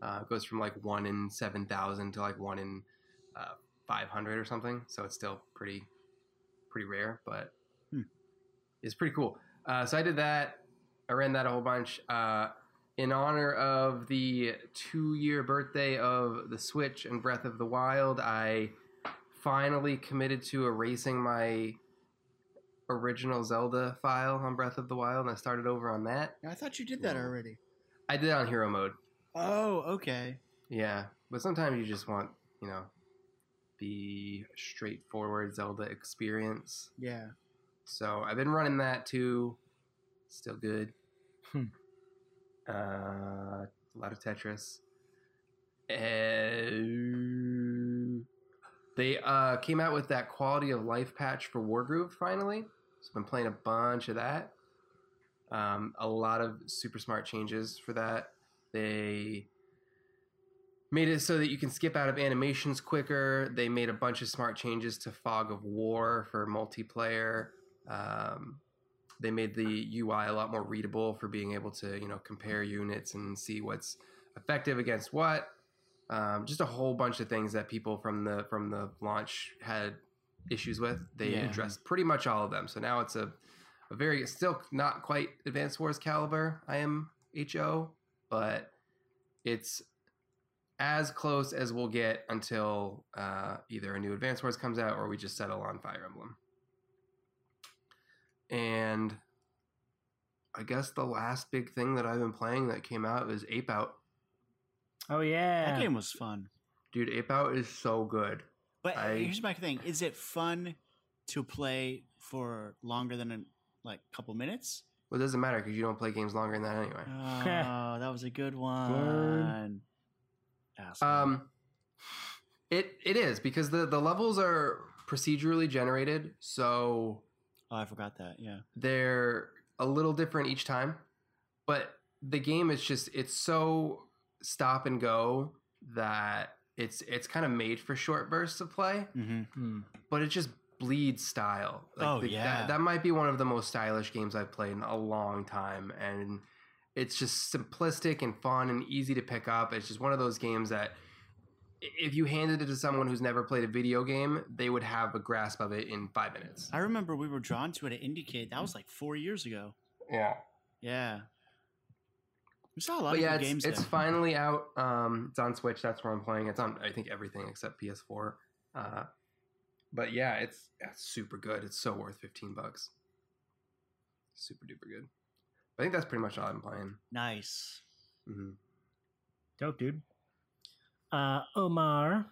Uh, it goes from like one in seven thousand to like one in uh, five hundred or something. So it's still pretty, pretty rare, but Hmm. it's pretty cool. Uh, so I did that. I ran that a whole bunch. Uh, in honor of the two year birthday of the Switch and Breath of the Wild, I finally committed to erasing my original Zelda file on Breath of the Wild, and I started over on that. I thought you did that Whoa. already. I did it on hero mode. Oh, okay. Yeah, but sometimes you just want, you know, the straightforward Zelda experience. Yeah. So I've been running that too. Still good. Hmm. Uh, a lot of Tetris. Uh, they uh, came out with that quality of life patch for Wargroove finally. So I've been playing a bunch of that. Um, a lot of super smart changes for that. They made it so that you can skip out of animations quicker. They made a bunch of smart changes to Fog of War for multiplayer. Um, they made the UI a lot more readable for being able to, you know, compare units and see what's effective against what. Um, just a whole bunch of things that people from the from the launch had issues with. They Yeah. addressed pretty much all of them. So now it's a, a very still not quite Advanced Wars caliber. I am HO, but it's as close as we'll get until uh, either a new Advanced Wars comes out or we just settle on Fire Emblem. And I guess the last big thing that I've been playing that came out is Ape Out. Oh yeah. That game was fun. Dude, Ape Out is so good. But I- here's my thing: Is it fun to play for longer than a like couple minutes? Well, it doesn't matter because you don't play games longer than that anyway. Oh, that was a good one. Asshole. Um, it it is because the the levels are procedurally generated, so oh, I forgot that. Yeah. they're a little different each time but the game is just it's so stop and go that it's it's kind of made for short bursts of play Mm-hmm. Hmm. but it just bleeds style Oh, the- yeah. that, that might be one of the most stylish games i've played in a long time and it's just simplistic and fun and easy to pick up it's just one of those games that i- if you handed it to someone who's never played a video game they would have a grasp of it in five minutes I remember we were drawn to it at IndieCade. That was like four years ago. yeah Yeah. We saw a lot but of yeah, it's, games it's there. finally out. Um, it's on Switch. That's where I'm playing. It's on I think everything except PS4. Uh, but yeah, it's, it's super good. It's so worth 15 bucks. Super duper good. I think that's pretty much all I'm playing. Nice. Mm-hmm. Dope, dude. Uh, Omar,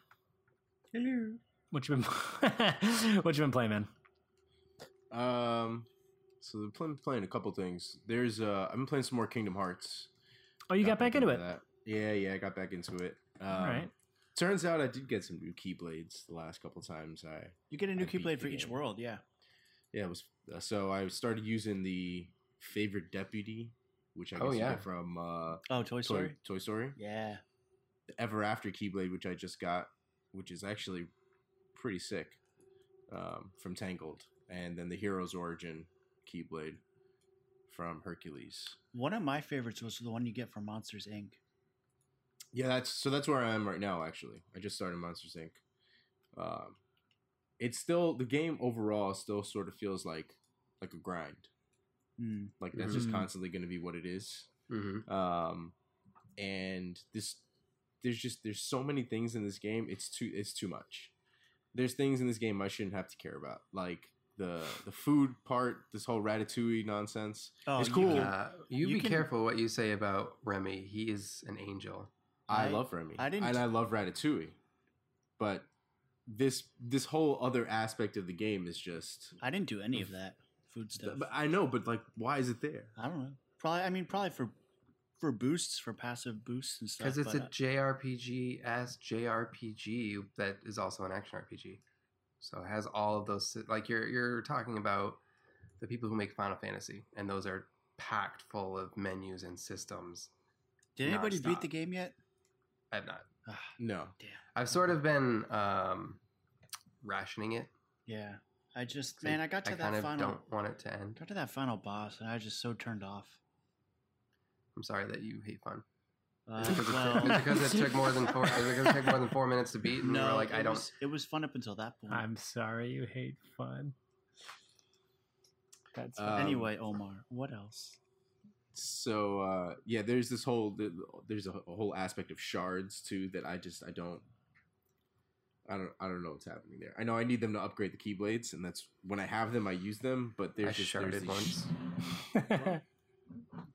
Hello. what you been what you been playing, man? Um, so I'm playing, playing a couple things. There's uh, I've been playing some more Kingdom Hearts. Oh, you got back into it. That. Yeah, yeah, I got back into it. Um, All right. Turns out I did get some new keyblades the last couple times. I You get a new Keyblade for each game. world. Yeah. yeah, it was uh, so I started using the favorite deputy, which I guess Oh, you yeah. get from uh, Oh, Toy Toy, Story. Toy Story. Yeah. The Ever After Keyblade, which I just got, which is actually pretty sick, um, from Tangled, and then the Hero's Origin Keyblade from Hercules. One of my favorites was the one you get from Monsters Inc. Yeah, that's so. That's where I am right now. Actually, I just started Monsters Inc. Um, it's still the game overall still sort of feels like like a grind. Hmm. Like that's just Mhm. constantly going to be what it is. Mm-hmm. Um, and this there's just there's so many things in this game. It's too it's too much. There's things in this game I shouldn't have to care about, like the the food part. This whole ratatouille nonsense. Oh, it's you cool. can- Uh, you, You be can- careful what you say about Remy. He is an angel. I, I- love Remy. I didn't- and I love Ratatouille, but this this whole other aspect of the game is just. I didn't do any of that food stuff. But I know, but like, why is it there? I don't know. Probably. I mean, probably for for boosts, for passive boosts and stuff. Because it's but, a uh, JRPG as JRPG that is also an action RPG. So it has all of those like you're you're talking about the people who make Final Fantasy, and those are packed full of menus and systems. Did anybody beat the game yet? I have not. Ah, No, I've sort of been um, rationing it. yeah. I just man, I got to I that kind of final. don't want it to end. Got to that final boss, and I was just so turned off. I'm sorry that you hate fun. Uh, because, it, well, is because it took more than four? It because it took more than four minutes to beat? And you no, were like, I it don't. Was, it was fun up until that point. I'm sorry you hate fun. That's fine. anyway, Omar, what else? so uh yeah there's this whole there's a, a whole aspect of shards too that i just i don't i don't i don't know what's happening there i know i need them to upgrade the keyblades and that's when i have them i use them but I there's just there's sharded these- once.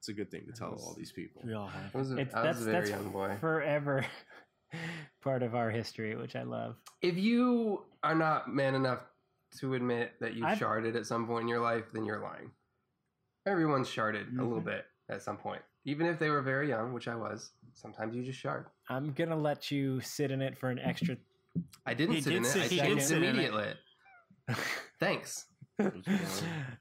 it's a good thing to tell all these people We all have. I was a, it's I that's was a very that's young boy. forever part of our history, which I love. If you are not man enough to admit that you I've- sharded at some point in your life, then you're lying. Everyone's sharded a little Mhm. bit at some point, even if they were very young, which I was. Sometimes you just shard. I'm gonna let you sit in it for an extra. I didn't He sit did in it. sit- I he checked did sit in it. immediately. Thanks.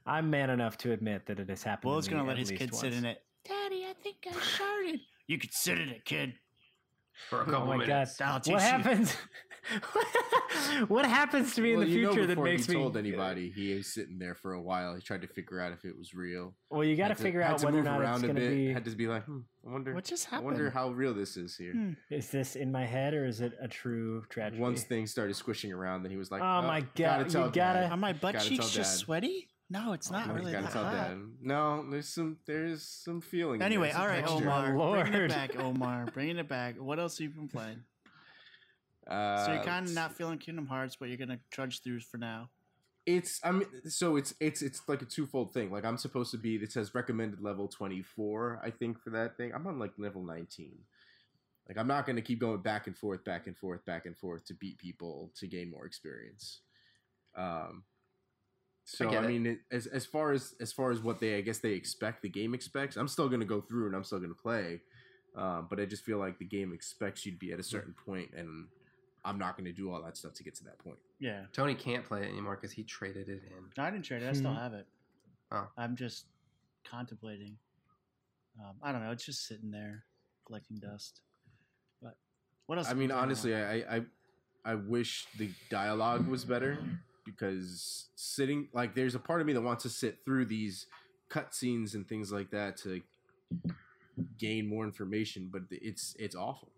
I'm man enough to admit that it has happened. Will's to me gonna let his kid sit in it. Daddy, I think I sharded. You could sit in it, kid. For a Oh couple my minutes. God! What happens? what happens to me well, in the you know future that before makes he me? told anybody he was sitting there for a while he tried to figure out if it was real Well, you got to figure out to whether or move not around it's a gonna bit be. had to be like hmm, i wonder What just i happened? wonder how real this is here Hmm. Is this in my head or is it a true tragedy? once things started squishing around then he was like Oh my gotta God, tell you gotta- Dad. Are my butt Gotta cheeks just sweaty? No, it's not No, really that tell hot. No, there's some there's some feeling. Anyway, there, all right, texture. My Omar, bringing it back, Omar, bringing it back. What else have you been playing? Uh, so you're kind of not feeling Kingdom Hearts, but you're gonna trudge through for now. It's I mean, so it's it's it's like a twofold thing. Like I'm supposed to be. It says recommended level 24, I think, for that thing. I'm on like level 19. Like I'm not going to keep going back and forth, back and forth, back and forth to beat people to gain more experience. Um. So get I, mean, it, as as far as as far as what they I guess they expect the game expects, I'm still going to go through and I'm still going to play. Um, but I just feel like the game expects you to be at a certain point, and I'm not going to do all that stuff to get to that point. Yeah, Tony can't play it anymore because he traded it in. no, I didn't trade it. I still Hmm. have it. Oh. I'm just contemplating. Um, I don't know. It's just sitting there collecting dust. But what else? I mean, honestly, I, I I wish the dialogue was better because sitting like there's a part of me that wants to sit through these cutscenes and things like that to gain more information, but it's it's awful.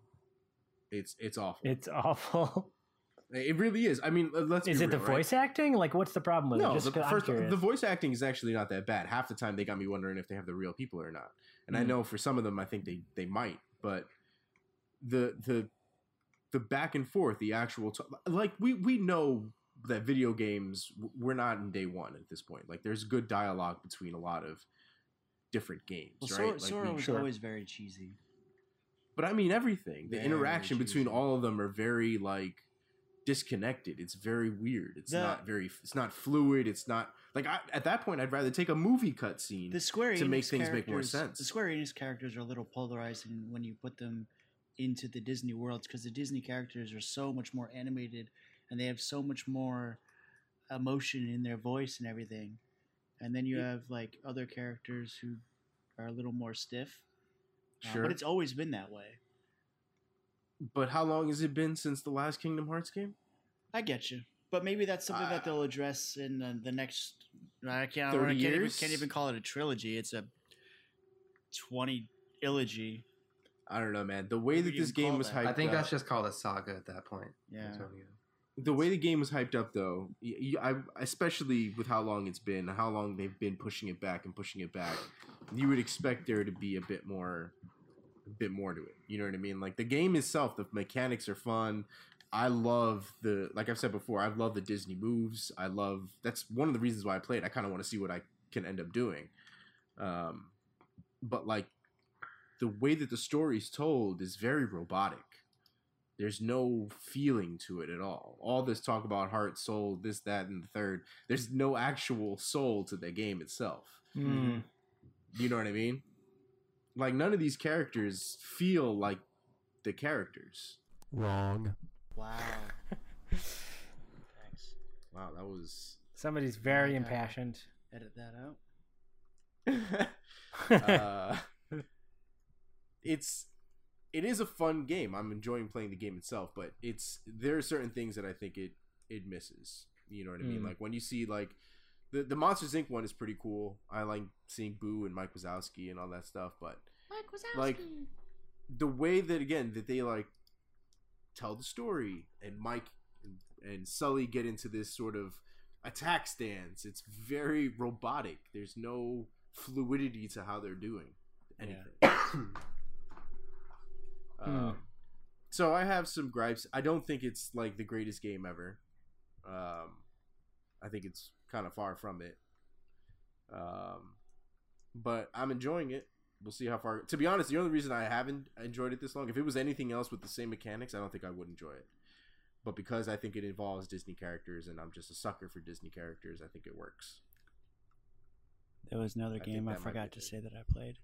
It's it's awful. It's awful. It really is. I mean, let- let's. Is be it the real, right? voice acting? Like, what's the problem with No, it? Just the 'cause first curious. the voice acting is actually not that bad. Half the time they got me wondering if they have the real people or not. And I Mm. know for some of them I think they they might, but the the the back and forth, the actual t- like we we know that video games we're not in day 1 at this point. Like there's good dialogue between a lot of different games, well, right? Sora, Like, Sora we- was Sure. always very cheesy. But I mean everything. The Very interaction between all of them are very like disconnected. It's very weird. It's The- not very. It's not fluid. It's not like I, at that point. I'd rather take a movie cutscene. The Square to Enix make things make more sense. The Square Enix characters are a little polarizing when you put them into the Disney worlds because the Disney characters are so much more animated and they have so much more emotion in their voice and everything. and then you Yeah. have like other characters who are a little more stiff. Uh, but it's always been that way. But how long has it been since the last Kingdom Hearts game? I get you, but maybe that's something that Uh, they'll address in the, the next. I can't. 30 I can't even, years? can't even call it a trilogy. It's a twenty ilogy. I don't know, man. The way What that this game was that? hyped I think up, that's just called a saga at that point. Yeah. Antonio. The way the game was hyped up, though. y y- I, especially with how long it's been, how long they've been pushing it back and pushing it back, you would expect there to be a bit more, a bit more to it. You know what I mean? Like the game itself, the mechanics are fun. I love the, like I've said before, I love the Disney moves. I love that's one of the reasons why I played. I kind of want to see what I can end up doing. Um, but like the way that the story is told is very robotic. There's no feeling to it at all. All this talk about heart, soul, this, that, and the third. There's no actual soul to the game itself. Mm. You know what I mean? Like none of these characters feel like the characters. Wrong. Wow. Thanks. Wow, that was. Somebody's very Okay. impassioned. Edit that out. uh, it's it is a fun game. I'm enjoying playing the game itself, but it's there are certain things that I think it it misses. You know what I mean? Mm. Like when you see like the the Monsters Inc. one is pretty cool. I like seeing Boo and Mike Wazowski and all that stuff, but Mike Wazowski. Like- the way that again that they like tell the story and Mike and, and Sully get into this sort of attack stance. It's very robotic. There's no fluidity to how they're doing anything. um, so I have some gripes. I don't think it's like the greatest game ever. Um, I think it's kind of far from it. Um, but I'm enjoying it. We'll see how far. To be honest, the only reason I haven't enjoyed it this long, if it was anything else with the same mechanics, I don't think I would enjoy it. But because I think it involves Disney characters, and I'm just a sucker for Disney characters, I think it works. There was another I game I that might be forgot to good. say that I played.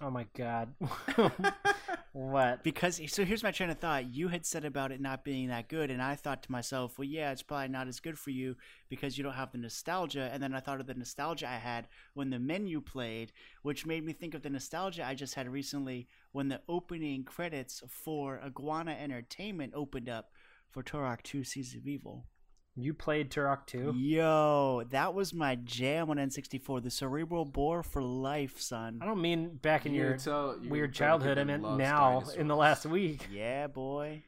oh my god. what? Because so here's my train of thought. You had said about it not being that good, and I thought to myself, well, yeah, it's probably not as good for you because you don't have the nostalgia. And then I thought of the nostalgia I had when the menu played, which made me think of the nostalgia I just had recently when the opening credits for Iguana Entertainment opened up for Turok 2 Seeds of Evil. You played Turok 2? Yo, that was my jam on N64. The cerebral bore for life, son. I don't mean back in You your tell- you weird childhood. I kid meant loves now in the last week. Yeah, boy.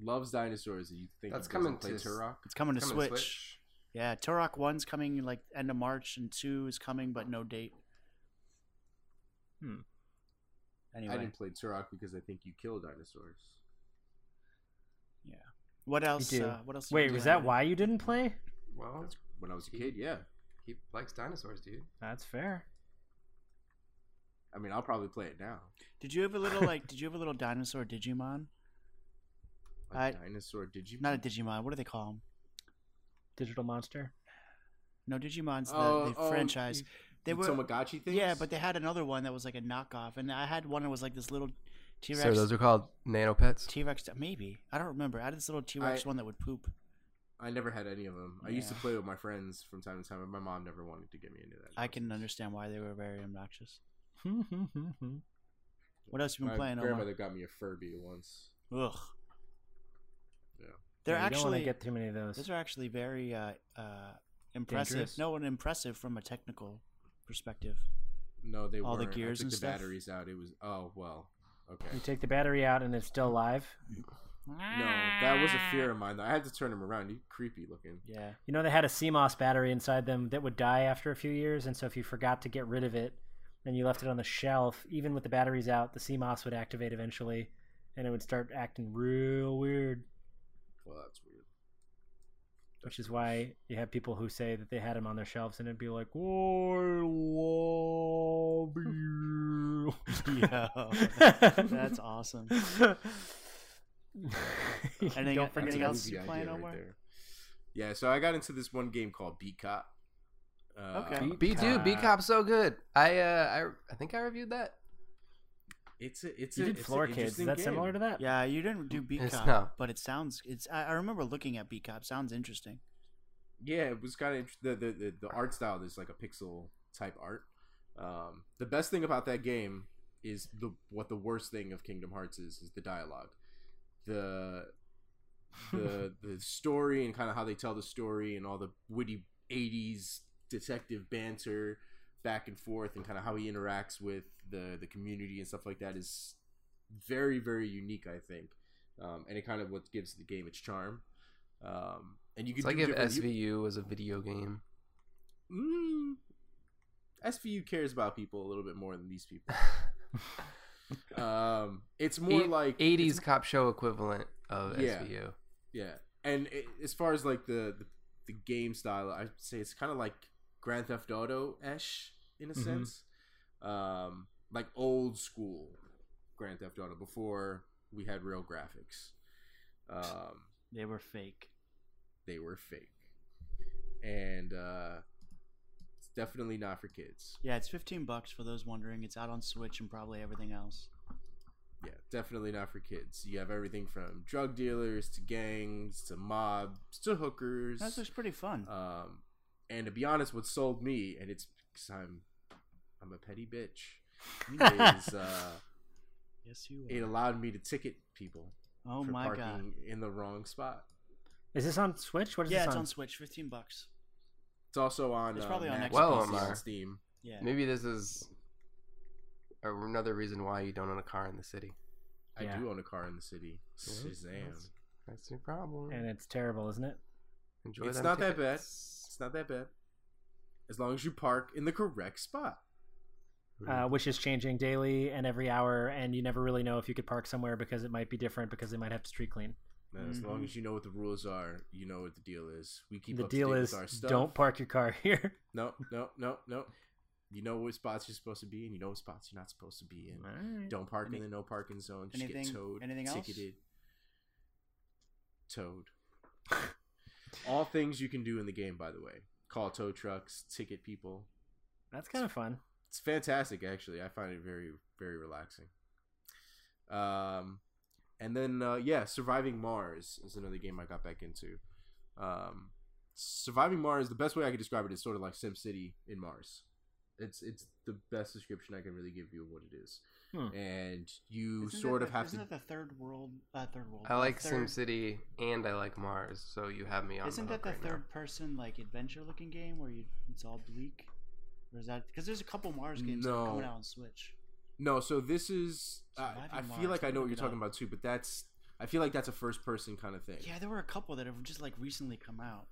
Loves dinosaurs. You think That's coming play to s- Turok? It's coming to Coming to Switch. Yeah, Turok One's coming like end of March, and Two is coming, but no date. Hmm. Anyway, I didn't play Turok because I think you kill dinosaurs. What else? do. Uh, what else? Wait, was that why you didn't play? Well, That's when I was a kid. Yeah, he likes dinosaurs, dude. That's fair. I mean, I'll probably play it now. Did you have a little like? did you have a little dinosaur Digimon? A I- dinosaur? Did you? Not a Digimon. What do they call them? Digital monster. No, Digimon's the, Oh, the oh, franchise. They the were Tamagotchi things. yeah, but they had another one that was like a knockoff, and I had one that was like this little T So Rex. those are called nano pets. T Rex, maybe I don't remember. I had this little T Rex I- one that would poop. I never had any of them. I used to play with my friends from time to time, but my mom never wanted to get me into that. I can understand why they were very obnoxious. What else have you been my playing? My grandmother got me a Furby once. Ugh. Yeah. They're you don't want actually to get too many of those. those are actually very uh, uh, impressive. Dangerous? No, and impressive from a technical perspective. No, they All the weren't. gears I took and the stuff? batteries out. It was oh well. Okay. You take the battery out and it's still live. No, that was a fear of mine. Though. I had to turn him around. He creepy looking. Yeah. You know they had a CMOS battery inside them that would die after a few years, and so if you forgot to get rid of it and you left it on the shelf, even with the batteries out, the CMOS would activate eventually, and it would start acting real weird. Well, that's weird. Which is why you have people who say that they had them on their shelves, and it'd be like, "I love you." Yeah. That's awesome. Anything- Don't forget anything That's a else movie you idea playing, right Omar? there. Yeah, so I got into this one game called Beat Cop. Uh, Okay. B dude, B Cop's so good. I uh, I I think I reviewed that. It's a, it's You a, did it's Floor an Kids. Is that game. similar to that? Yeah, you didn't do Beat Cop, not. but it sounds. It's. I, I remember looking at Beat Cop. Sounds interesting. yeah, it was kind of the, the the the art style is like a pixel type art. Um, the best thing about that game is the what the worst thing of Kingdom Hearts is is the dialogue, the the the story and kind of how they tell the story and all the witty '80s detective banter back and forth and kind of how he interacts with the the community and stuff like that is very very unique I think um, and it kind of what gives the game its charm um, and you can It's like if SVU was a video game. Mm, SVU cares about people a little bit more than these people. Um, it's more Eight- like 80s it's- cop show equivalent of Yeah. SVU. yeah. And it, as far as like the, the the game style, I'd say it's kind of like Grand Theft Auto ish in a Mhm. sense, um, like old school Grand Theft Auto before we had real graphics. Um, They were fake. they were fake, and uh, it's definitely not for kids. Yeah, it's 15 bucks for those wondering. It's out on Switch and probably everything else. Yeah, definitely not for kids. You have everything from drug dealers to gangs to mobs to hookers. That looks pretty fun. Um, and to be honest, what sold me, and it's because I'm I'm a petty bitch, is uh, yes, you it allowed me to ticket people Oh for my parking god. in the wrong spot. Is this on Switch? What is it? Yeah, this it's on? on Switch. 15 bucks. It's also on. It's uh, probably on Mac Xbox. Well, PC Omar. on Steam. Yeah. Maybe this is another reason why you don't own a car in the city. I Yeah. do own a car in the city. Shazam! That's, that's your problem. and it's terrible, isn't it? Enjoy It's them not that bad. Tickets. It's not that bad. As long as you park in the correct spot. Uh, which is changing daily and every hour, and you never really know if you could park somewhere because it might be different because they might have to street clean. And As long Mhm. as you know what the rules are, you know what the deal is. We keep the up deal date is with our stuff. don't park your car here. No, no, no, no. You know what spots you're supposed to be in. You know what spots you're not supposed to be in. Don't park Any- in the no parking zone. Just anything- get towed. anything else? ticketed. Towed. All things you can do in the game, by the way. Call tow trucks, ticket people. That's kind of fun. It's fantastic, actually. I find it very, very relaxing. Um, and then uh, yeah, Surviving Mars is another game I got back into. Um, Surviving Mars, the best way I could describe it is sort of like SimCity in Mars. It's it's the best description I can really give you of what it is. Hmm. And you Isn't sort that of the- have Isn't to. that the third world? Uh, third world. I uh, like third, SimCity and I like Mars, so you have me on. Isn't the that the hook right now. third person like adventure looking game where you it's all bleak? Or is that because there's a couple Mars games No. coming out on Switch? No, so this is. I, Surviving I Mars, feel like I know what you're talking about too, but that's. I feel like that's a first person kind of thing. Yeah, there were a couple that have just like recently come out.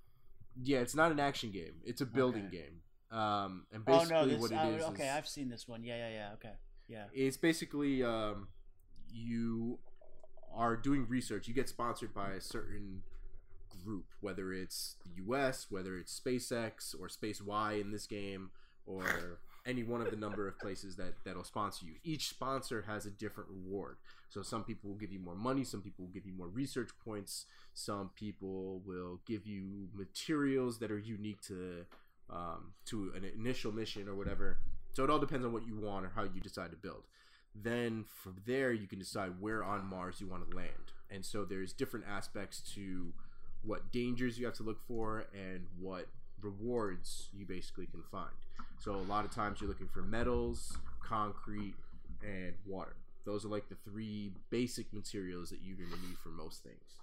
Yeah, it's not an action game. It's a building Okay. game. Um, and Oh basically no, this what it oh, is okay, is I've seen this one. Yeah, yeah, yeah. Okay, yeah. it's basically um, you are doing research. You get sponsored by a certain group, whether it's the U.S., whether it's SpaceX or Space Y in this game, or any one of the number of places that that'll sponsor you. Each sponsor has a different reward. So some people will give you more money, some people will give you more research points, some people will give you materials that are unique to um, to an initial mission or whatever. So it all depends on what you want or how you decide to build. Then from there, you can decide where on Mars you want to land. And so there's different aspects to what dangers you have to look for and what rewards you basically can find. So a lot of times you're looking for metals, concrete, and water. Those are like the three basic materials that you're going to need for most things.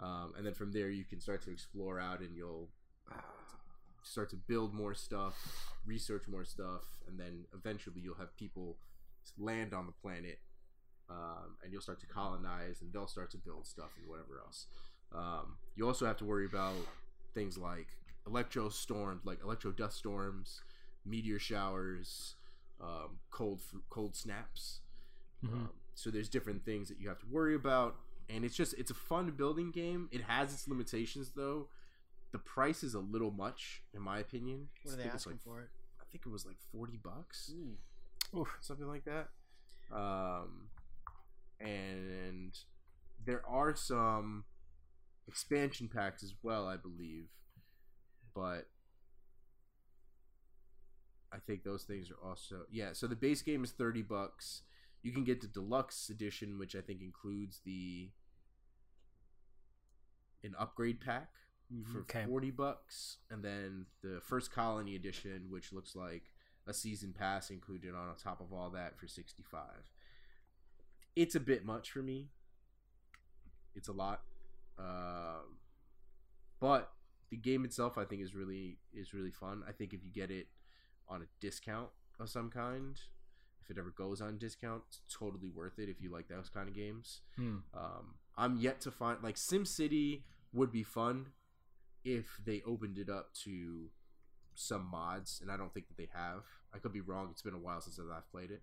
Um, and then from there, you can start to explore out and you'll start to build more stuff, research more stuff, and then eventually you'll have people land on the planet, um, and you'll start to colonize, and they'll start to build stuff and whatever else. Um, you also have to worry about things like electro storms, like electro dust storms, meteor showers, um, cold cold snaps. Mhm. Um, so there's different things that you have to worry about, and it's just it's a fun building game. It has its limitations though. The price is a little much, in my opinion. What are they asking like, for it? I think it was like forty bucks, Ooh. Oof. something like that. Um, and there are some expansion packs as well, I believe, but I think those things are also yeah. So the base game is thirty bucks. You can get the deluxe edition, which I think includes the an upgrade pack for Okay. 40 bucks and then the first colony edition which looks like a season pass included on top of all that for 65 it's a bit much for me. It's a lot. Um, but the game itself i think is really is really fun. I think if you get it on a discount of some kind if it ever goes on discount it's totally worth it if you like those kind of games. Hmm. um, I'm yet to find like SimCity would be fun if they opened it up to some mods, and I don't think that they have. I could be wrong. It's been a while since I've played it.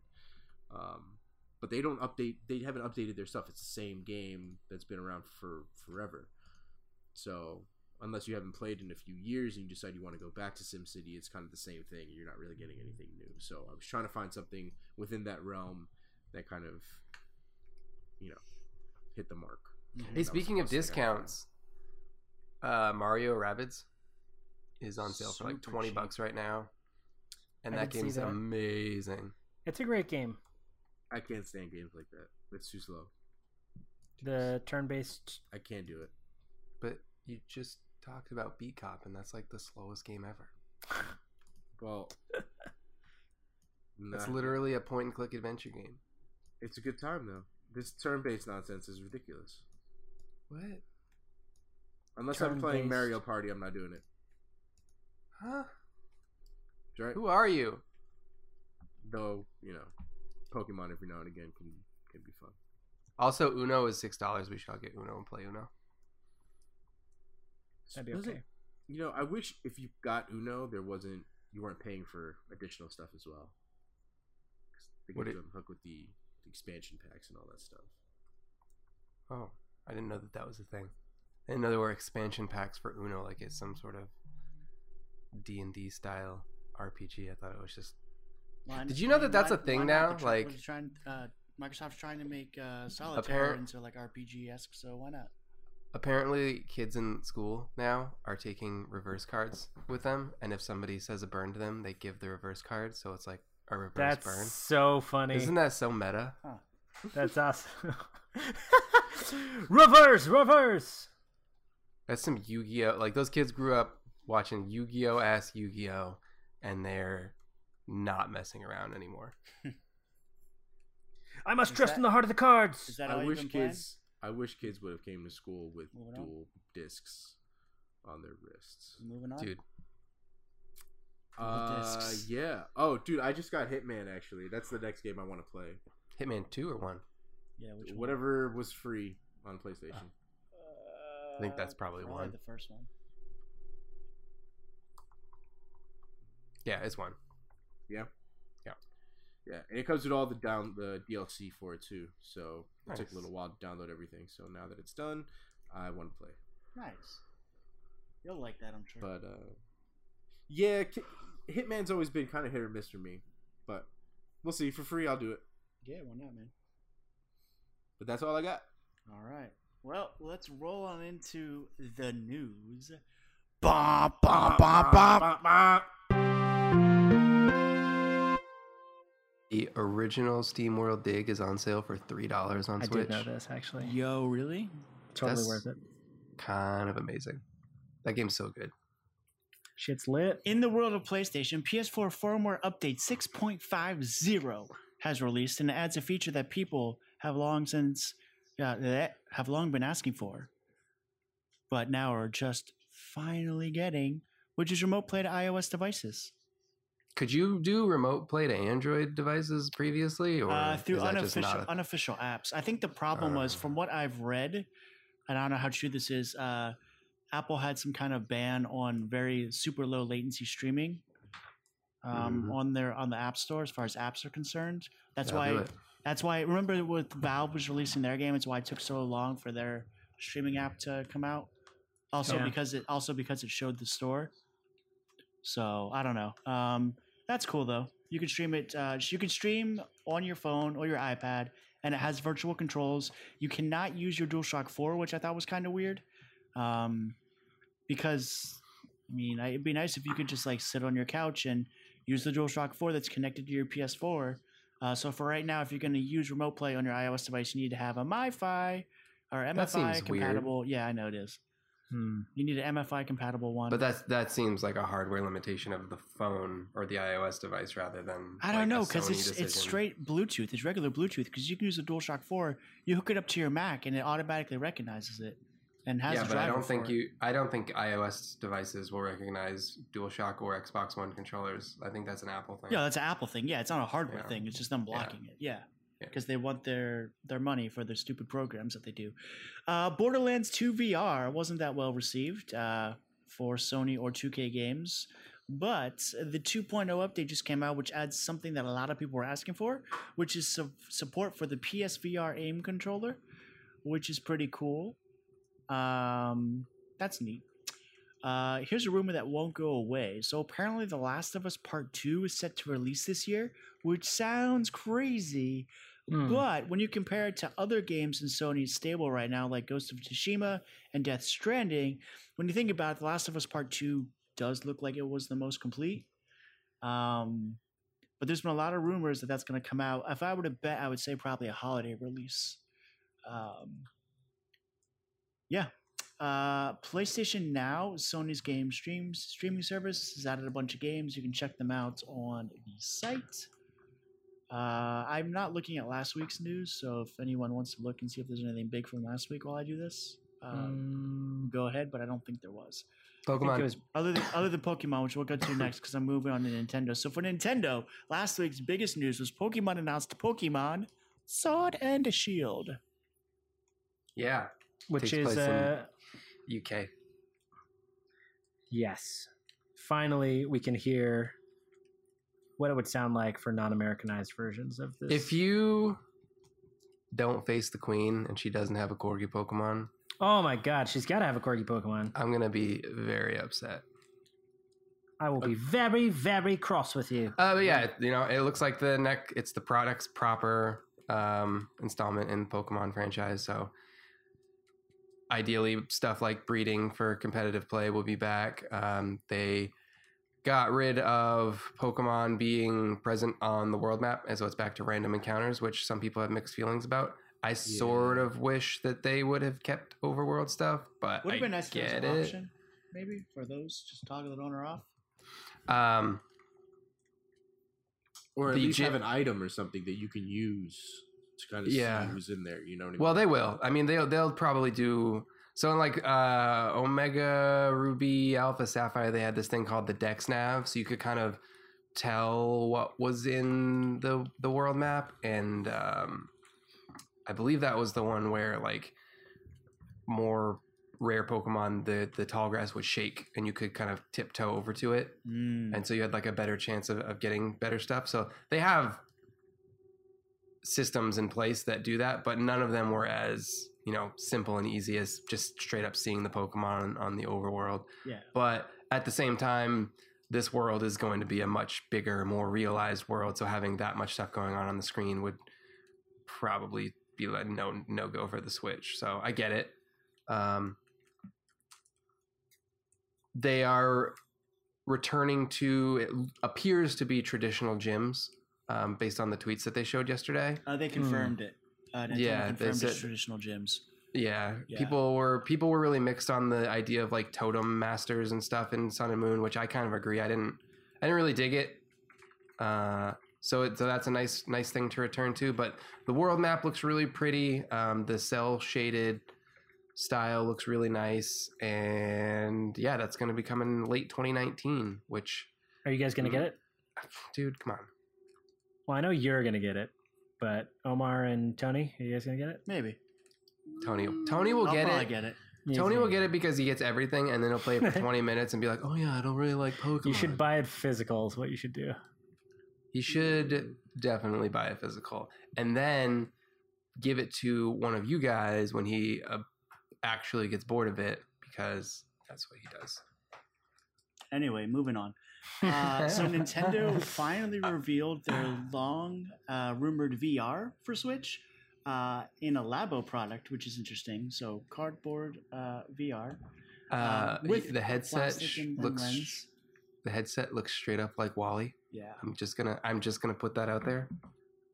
Um, but they don't update. They haven't updated their stuff. It's the same game that's been around for forever. So unless you haven't played in a few years and you decide you want to go back to SimCity, it's kind of the same thing. You're not really getting anything new. So I was trying to find something within that realm that kind of, you know, hit the mark. Mhm. Hey, speaking of closest thing I could find. discounts, uh, Mario Rabbids is on sale for like twenty cheap. bucks right now, and I that did see game's that. amazing. It's a great game. I can't stand games like that. It's too slow. The turn-based. I can't do it. But you just talked about Beat Cop, and that's like the slowest game ever. Well, That's nah, literally a point-and-click adventure game. It's a good time though. This turn-based nonsense is ridiculous. What? Unless I'm playing Turn-based. Mario Party, I'm not doing it. Huh? Right? Who are you? Though you know, Pokemon every now and again can can be fun. Also, Uno is six dollars. We shall get Uno and play Uno. That'd be okay. it- you know, I wish if you got Uno, there wasn't you weren't paying for additional stuff as well. They Would get it- you hook with the, the expansion packs and all that stuff. Oh, I didn't know that that was a thing. I didn't know there were expansion packs for Uno, like it's some sort of D and D style RPG. I thought it was just Why- Did you know that that's a thing now? They're Like- trying, uh, Microsoft's trying to make uh, solitaire Apparent- into like RPG esque, so why not? apparently kids in school now are taking reverse cards with them, and if somebody says a burn to them, they give the reverse card, so it's like a reverse That's burn. so funny. Isn't that so meta? That's awesome. reverse, reverse. That's some Yu-Gi-Oh. Like those kids grew up watching Yu-Gi-Oh ass Yu-Gi-Oh, and they're not messing around anymore. I must Is trust that- in the heart of the cards. Is that I wish been playing? kids. I wish kids would have came to school with Moving on. duel discs on their wrists. Moving on. Dude, Uh, discs. yeah. Oh, dude, I just got Hitman. Actually, that's the next game I want to play. Hitman 2 or 1? Yeah, which one? Whatever was free on PlayStation. Uh, I think that's probably one. The first one. Yeah, it's 1. Yeah, Yeah. Yeah, and it comes with all the down the DLC for it too. So it took Nice. a little while to download everything. So now that it's done, I want to play. Nice. You'll like that, I'm sure. But uh, yeah, Hitman's always been kind of hit or miss for me. But we'll see. For free, I'll do it. yeah, why not, man? But that's all I got. All right. Well, let's roll on into the news. Bah, bah, bah, bah. The original Steam World Dig is on sale for $3 on I Switch. I did know this actually. Yo, really? Totally That's- worth it. Kind of amazing. That game's so good. Shit's lit. In the world of PlayStation, PS4 firmware update 6.50 has released and adds a feature that people have long since uh, that have long been asking for, but now are just finally getting, which is remote play to iOS devices Could you do remote play to Android devices previously, or uh, through is that just unofficial a- unofficial apps. I think the problem was, Uh. from what I've read, and I don't know how true this is. Uh, Apple had some kind of ban on very super low latency streaming um, Mhm. on their on the App Store as far as apps are concerned. That's I'll why. That's why remember with Valve was releasing their game. It's why it took so long for their streaming app to come out. Also Yeah. because it also because it showed the store. So I don't know. Um, that's cool though. You can stream it. Uh, you can stream on your phone or your iPad, and it has virtual controls. You cannot use your DualShock Four, which I thought was kind of weird, um, because I mean it'd be nice if you could just like sit on your couch and use the DualShock Four that's connected to your PS4 uh, so for right now, if you're going to use remote play on your iOS device, you need to have a MiFi or MFI seems weird. compatible. Yeah, I know it is. Hmm. You need an MFI compatible one. But that's that seems like a hardware limitation of the phone or the iOS device rather than. I don't like, know because it's it's straight Bluetooth. It's regular Bluetooth because you can use the DualShock Four. You hook it up to your Mac and it automatically recognizes it and has Yeah, but I don't think it. you. I don't think iOS devices will recognize DualShock or Xbox One controllers. I think that's an Apple thing. Yeah, that's an Apple thing. Yeah, it's not a hardware Yeah. thing. It's just them blocking it. Yeah. Yeah. Because they want their their money for their stupid programs that they do. Uh, Borderlands 2 VR wasn't that well received uh, for Sony or 2K games, but the 2.0 update just came out, which adds something that a lot of people were asking for, which is su- support for the PSVR aim controller, which is pretty cool. Um, that's neat. Uh, here's a rumor that won't go away. So apparently, The Last of Us Part Two is set to release this year, which sounds crazy. Hmm. But when you compare it to other games in Sony's stable right now, like Ghost of Tsushima and Death Stranding, when you think about it, The Last of Us Part Two does look like it was the most complete. Um, but there's been a lot of rumors that that's going to come out. If I were to bet, I would say probably a holiday release. Um, yeah. Uh, PlayStation Now, Sony's game streams streaming service, has added a bunch of games. You can check them out on the site. Uh, I'm not looking at last week's news, so if anyone wants to look and see if there's anything big from last week while I do this, um, Mm, go ahead. But I don't think there was. Pokemon. was Other than other than Pokemon, which we'll get to next because I'm moving on to Nintendo. So for Nintendo, last week's biggest news was Pokemon announced Pokemon Sword and Shield. yeah, which is uh, UK. yes. Finally, we can hear what it would sound like for non-Americanized versions of this. If you don't face the queen and she doesn't have a corgi Pokemon, oh my god, she's got to have a corgi Pokemon. I'm gonna be very upset. I will be very, very cross with you. Uh, but yeah, you know, it looks like the neck. It's the product's proper um, installment in the Pokemon franchise. So, ideally, stuff like breeding for competitive play will be back. Um, they got rid of Pokemon being present on the world map, and so it's back to random encounters, which some people have mixed feelings about. I sort of wish that they would have kept overworld stuff, but Would have been nice to there was get an it. option, maybe for those. Just toggle it on or off. Um, or at The least gym- have an item or something that you can use to kind of Yeah. see who's in there. You know what I mean? Well, they will. I mean, they'll they'll probably do so. In like uh, Omega Ruby Alpha Sapphire, they had this thing called the Dex Nav, so you could kind of tell what was in the the world map, and um, I believe that was the one where like more rare Pokemon, the the tall grass would shake, and you could kind of tiptoe over to it Mm. and so you had like a better chance of, of getting better stuff so they have systems in place that do that but none of them were as you know simple and easy as just straight up seeing the pokemon on, on the overworld Yeah. but at the same time this world is going to be a much bigger more realized world so having that much stuff going on on the screen would probably be like no no go for the switch so i get it um they are returning to it appears to be traditional gyms um, based on the tweets that they showed yesterday Uh, they confirmed it. Uh, Nintendo Yeah, they confirmed it's said- traditional gyms. yeah, Yeah. people were people were really mixed on the idea of like totem masters and stuff in Sun and Moon, which I kind of agree. I didn't I didn't really dig it. Uh, so it, so that's a nice nice thing to return to. But the world map looks really pretty. Um, the cell shaded style looks really nice, and yeah, that's going to be coming late 2019. Which, Are you guys going to get it? dude, come on. Well, I know you're going to get it, but Omar and Tony, are you guys going to get it? Maybe. Tony, Tony will I'll get probably it. get it. Tony will get it because he gets everything, and then he'll play it for 20 minutes and be like, "Oh yeah, I don't really like Pokemon." You should buy it physical. Is what you should do. He should definitely buy a physical, and then give it to one of you guys when he uh, actually gets bored of it, because that's what he does. Anyway, moving on. Uh, so Nintendo finally revealed their long uh, rumored VR for Switch uh, in a Labo product, which is interesting. So cardboard uh, VR Uh, with the headset and- looks lens. the headset looks straight up like WALL-E. Yeah. I'm just gonna I'm just gonna put that out there.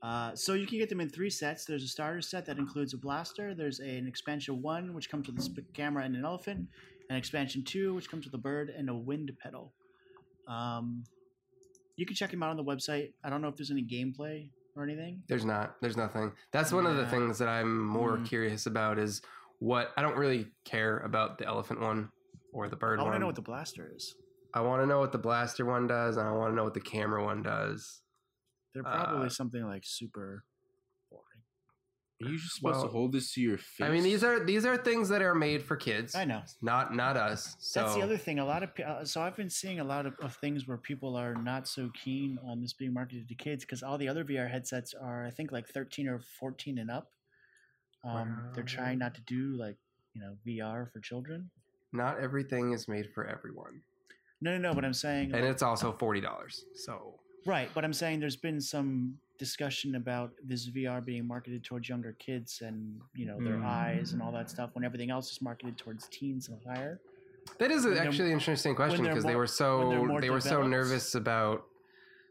Uh, so you can get them in three sets. There's a starter set that includes a blaster. There's a, an expansion one, which comes with a sp- camera and an elephant. An expansion two, which comes with a bird and a wind pedal. Um, you can check him out on the website. I don't know if there's any gameplay or anything. There's not. There's nothing. That's one of the things that I'm more Mm. curious about is what I don't really care about the elephant one or the bird one. I want to know what the blaster is. I want to know what the blaster one does, and I want to know what the camera one does. They're probably Uh, something like super. Are you just supposed Well, to hold this to your face? I mean, these are these are things that are made for kids, I know. not not us. So That's the other thing. A lot of uh, so I've been seeing a lot of, of things where people are not so keen on this being marketed to kids because all the other VR headsets are I think like thirteen or fourteen and up. Um, they're trying not to do like you know VR for children. not everything is made for everyone, No, no, no. But I'm saying and it's also forty dollars. So right. But I'm saying there's been some discussion about this VR being marketed towards younger kids and you know their Mm. eyes and all that stuff when everything else is marketed towards teens and higher. that is actually an interesting question because they were so they're more were so nervous about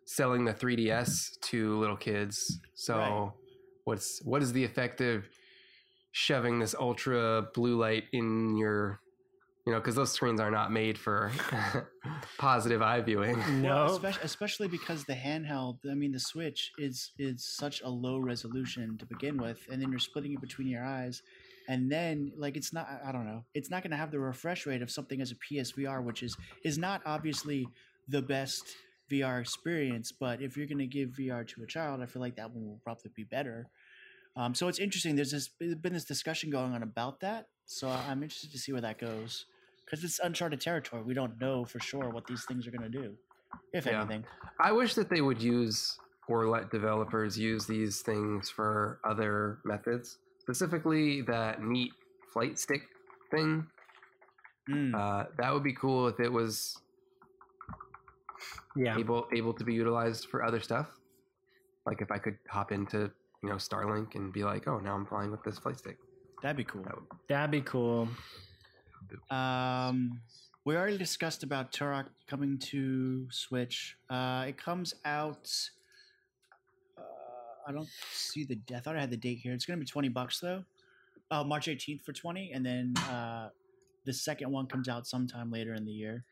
selling the 3ds to little kids. So Right. what's what is the effect of shoving this ultra blue light in your you know because those screens are not made for positive eye viewing. No. Well, especially, especially because the handheld, I mean, the Switch is is such a low resolution to begin with, and then you're splitting it between your eyes, and then like it's not, I- I don't know, it's not going to have the refresh rate of something as a PSVR, which is is not obviously the best VR experience, but if you're going to give VR to a child, I feel like that one will probably be better. Um, so it's interesting. There's this been this discussion going on about that, so I'm interested to see where that goes because it's uncharted territory. We don't know for sure what these things are going to do, if Yeah. anything. I wish that they would use or let developers use these things for other methods, specifically that neat flight stick thing. Mm. Uh, that would be cool if it was Yeah. able able to be utilized for other stuff. Like if I could hop into you know Starlink and be like, oh, now I'm flying with this flight stick. That'd be cool. That would- That'd be cool. Um, we already discussed about Turok coming to Switch. Uh, it comes out. Uh, I don't see the. I thought I had the date here. It's going to be twenty bucks though. Uh, March eighteenth for twenty, and then uh, the second one comes out sometime later in the year.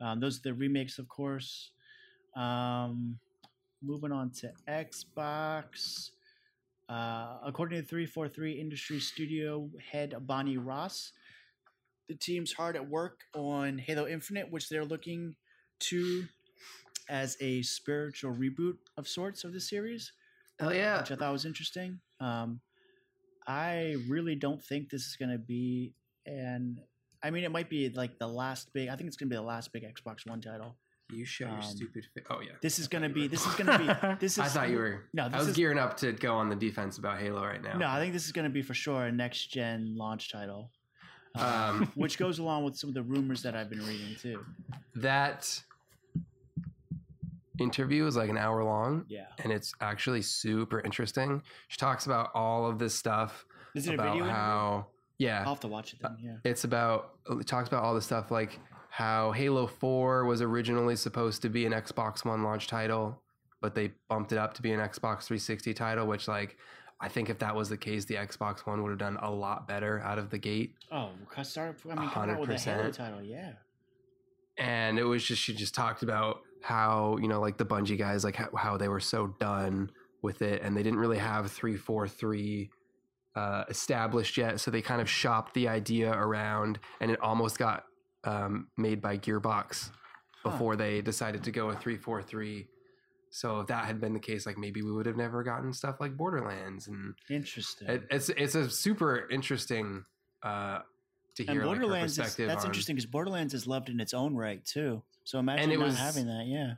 Um, those are the remakes, of course. Um, moving on to Xbox. Uh, according to 343 Industry Studio head Bonnie Ross, the team's hard at work on Halo Infinite, which they're looking to as a spiritual reboot of sorts of the series, Hell yeah! which I thought was interesting. Um, I really don't think this is going to be an. I mean, it might be like the last big. I think it's going to be the last big Xbox One title. You show your Um, stupid face. Oh yeah. This is going to be. This is going to be. This is. I thought you were. No, I this was is- gearing up to go on the defense about Halo right now. No, I think this is going to be for sure a next gen launch title, um, Um, which goes along with some of the rumors that I've been reading too. that interview is like an hour long, Yeah, and it's actually super interesting. She talks about all of this stuff is it a about video? interview? how. Yeah, I'll have to watch it then. Yeah. it's about it talks about all the stuff like how Halo 4 was originally supposed to be an Xbox One launch title, but they bumped it up to be an Xbox 360 title, which like I think if that was the case, the Xbox One would have done a lot better out of the gate. Oh, start. I mean, come out with a Halo title. Yeah. And it was just she just talked about how, you know, like the Bungie guys like how, how they were so done with it and they didn't really have 343 uh, established yet, so they kind of shopped the idea around, and it almost got um, made by Gearbox Huh. before they decided to go with three four three. So if that had been the case, like maybe we would have never gotten stuff like Borderlands, and Interesting. it, it's it's a super interesting uh, to and hear like, her Borderlands is that's on interesting because Borderlands is loved in its own right too. So imagine And not was- having that. Yeah.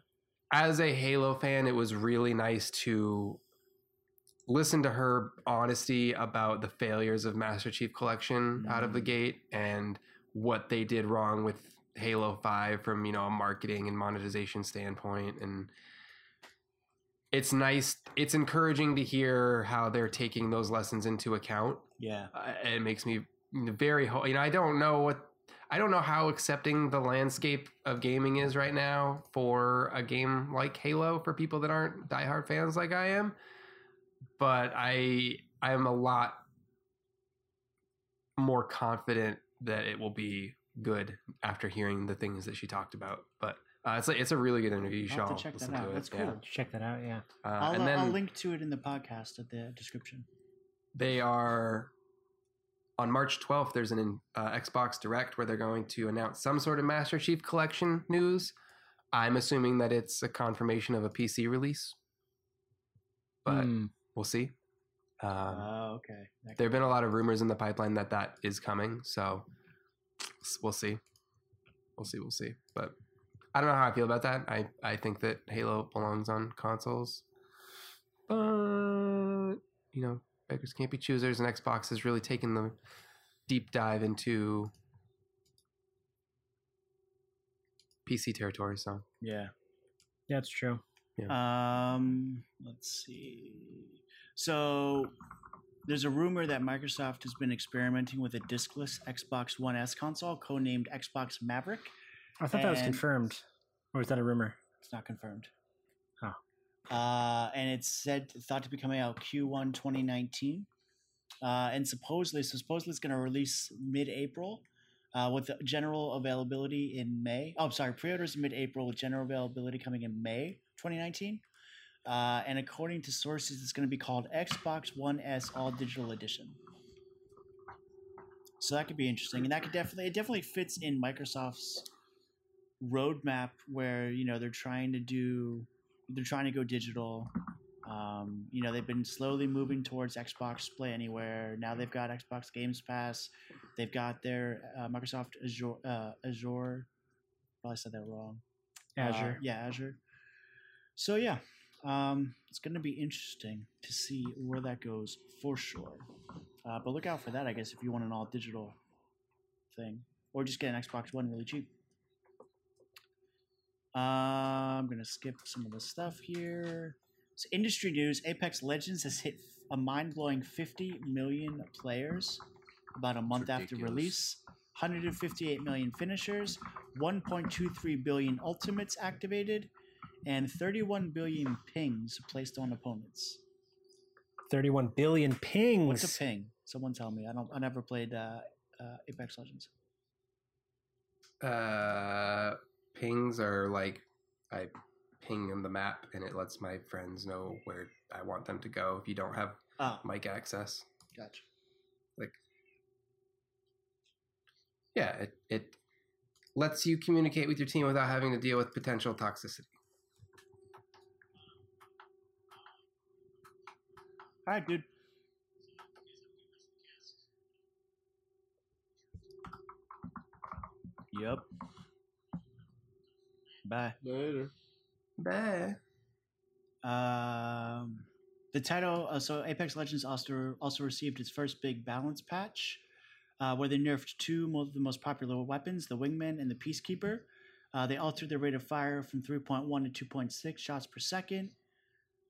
as a Halo fan, it was really nice to listen to her honesty about the failures of Master Chief Collection out of the Mm. gate and what they did wrong with Halo 5 from, you know, a marketing and monetization standpoint and it's nice it's encouraging to hear how they're taking those lessons into account Yeah. uh, it makes me very ho- you know i don't know what i don't know how accepting the landscape of gaming is right now for a game like halo for people that aren't diehard fans like i am but I I am a lot more confident that it will be good after hearing the things that she talked about. But uh, it's like it's a really good interview. You should I'll have all to check that out. to it. That's Yeah. cool. Check that out. Yeah. Uh, I'll, and then I'll link to it in the podcast at the description. they are on March 12th. There's an uh, Xbox Direct where they're going to announce some sort of Master Chief Collection news. I'm assuming that it's a confirmation of a PC release, but Hmm. we'll see. Um, Oh, okay. That there have been a lot of rumors in the pipeline that that is coming, so we'll see. We'll see. We'll see. But I don't know how I feel about that. I I think that Halo belongs on consoles, but you know, beggars can't be choosers, and Xbox has really taken the deep dive into PC territory. So yeah. Yeah, it's true. Um, let's see. So there's a rumor that Microsoft has been experimenting with a diskless Xbox One S console, codenamed Xbox Maverick. I thought that was confirmed, or is that a rumor? It's not confirmed. Huh. Uh, and it's said thought to be coming out Q1 2019. Uh, and supposedly, so supposedly it's going to release mid-April, uh, with general availability in May. Oh, sorry, pre-orders mid-April with general availability coming in May 2019. Uh, and according to sources, it's going to be called Xbox One S All Digital Edition. So that could be interesting, and that could definitely it definitely fits in Microsoft's roadmap where you know they're trying to do they're trying to go digital. Um, you know they've been slowly moving towards Xbox Play Anywhere. Now they've got Xbox Games Pass. They've got their uh, Microsoft Azure. Uh, Azure. Probably said that wrong. Uh, Azure. yeah, Azure. So yeah, um, it's going to be interesting to see where that goes for sure. Uh, but look out for that, I guess, if you want an all digital thing, or just get an Xbox One really cheap. Uh, I'm gonna skip some of the stuff here. So industry news: Apex Legends has hit a mind-blowing 50 million players about a month after release. 158 million finishers, 1.23 billion ultimates activated, and 31 billion pings placed on opponents. 31 billion pings. What's a ping? Someone tell me. I don't. I never played uh, uh, Apex Legends. uh, pings are like I ping on the map, and it lets my friends know where I want them to go. If you don't have Oh, mic access, gotcha. like yeah, it it lets you communicate with your team without having to deal with potential toxicity. All right, dude. Yep. Bye. Later. Bah. Um, the title, uh, so Apex Legends also also received its first big balance patch, uh, where they nerfed two of the most popular weapons, the Wingman and the Peacekeeper. Uh, they altered their rate of fire from 3.1 to 2.6 shots per second,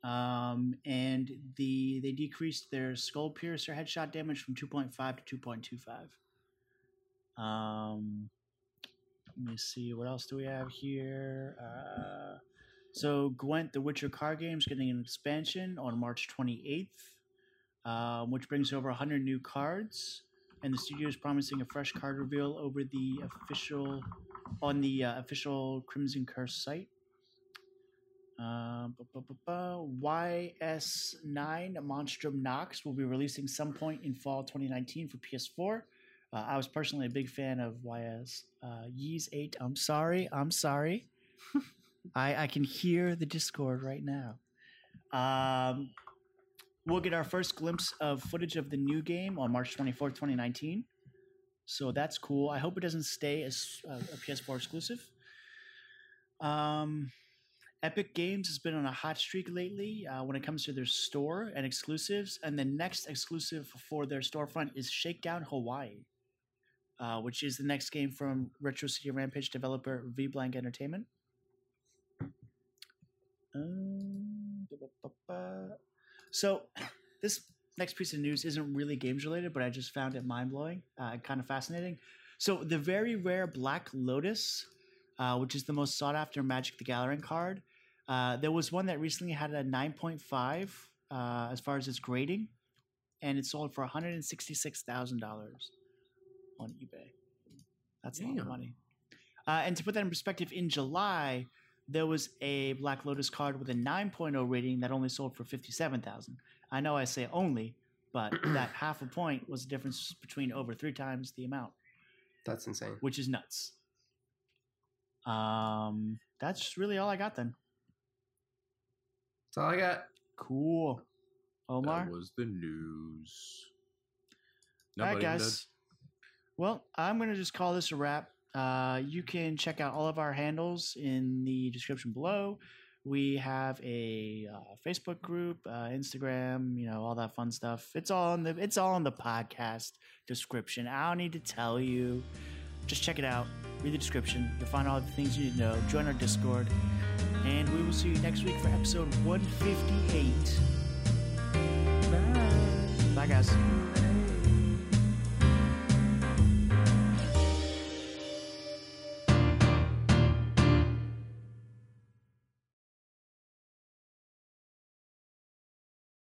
um, and the they decreased their Skull Piercer headshot damage from 2.5 to 2.25. Um, let me see what else do we have here. Uh, so Gwent, the Witcher card game, is getting an expansion on March 28th, um, which brings over 100 new cards. And the studio is promising a fresh card reveal over the official on the uh, official Crimson Curse site. Um, bu- YS9 Monstrum Nox will be releasing some point in fall 2019 for PS4. Uh, I was personally a big fan of YS uh, Yeez 8. I'm sorry. I'm sorry. I, I can hear the Discord right now. Um, we'll get our first glimpse of footage of the new game on March 24th, 2019. So that's cool. I hope it doesn't stay as uh, a PS4 exclusive. Um, Epic Games has been on a hot streak lately uh, when it comes to their store and exclusives. And the next exclusive for their storefront is Shakedown Hawaii, uh, which is the next game from Retro City Rampage developer V Blank Entertainment. Um. So, this next piece of news isn't really games related, but I just found it mind blowing, uh, kind of fascinating. So, the very rare Black Lotus, uh, which is the most sought after Magic the Gathering card, uh, there was one that recently had a 9.5 uh, as far as its grading, and it sold for one hundred and sixty-six thousand dollars on eBay. That's a lot of money. Uh, and to put that in perspective, in July there was a Black Lotus card with a 9.0 rating that only sold for fifty-seven thousand. I know I say only, but that half a point was the difference between over three times the amount, That's insane. which is nuts. Um, that's really all I got then. That's all I got. Cool. Omar. That was the news. All right, Nobody did. guys. Well, I'm going to just call this a wrap. Uh, you can check out all of our handles in the description below. We have a uh, Facebook group, uh, Instagram, you know, all that fun stuff. It's all in the it's all in the podcast description. I don't need to tell you. Just check it out. Read the description. You'll find all the things you need to know. Join our Discord, and we will see you next week for episode 158. Bye, Bye, guys.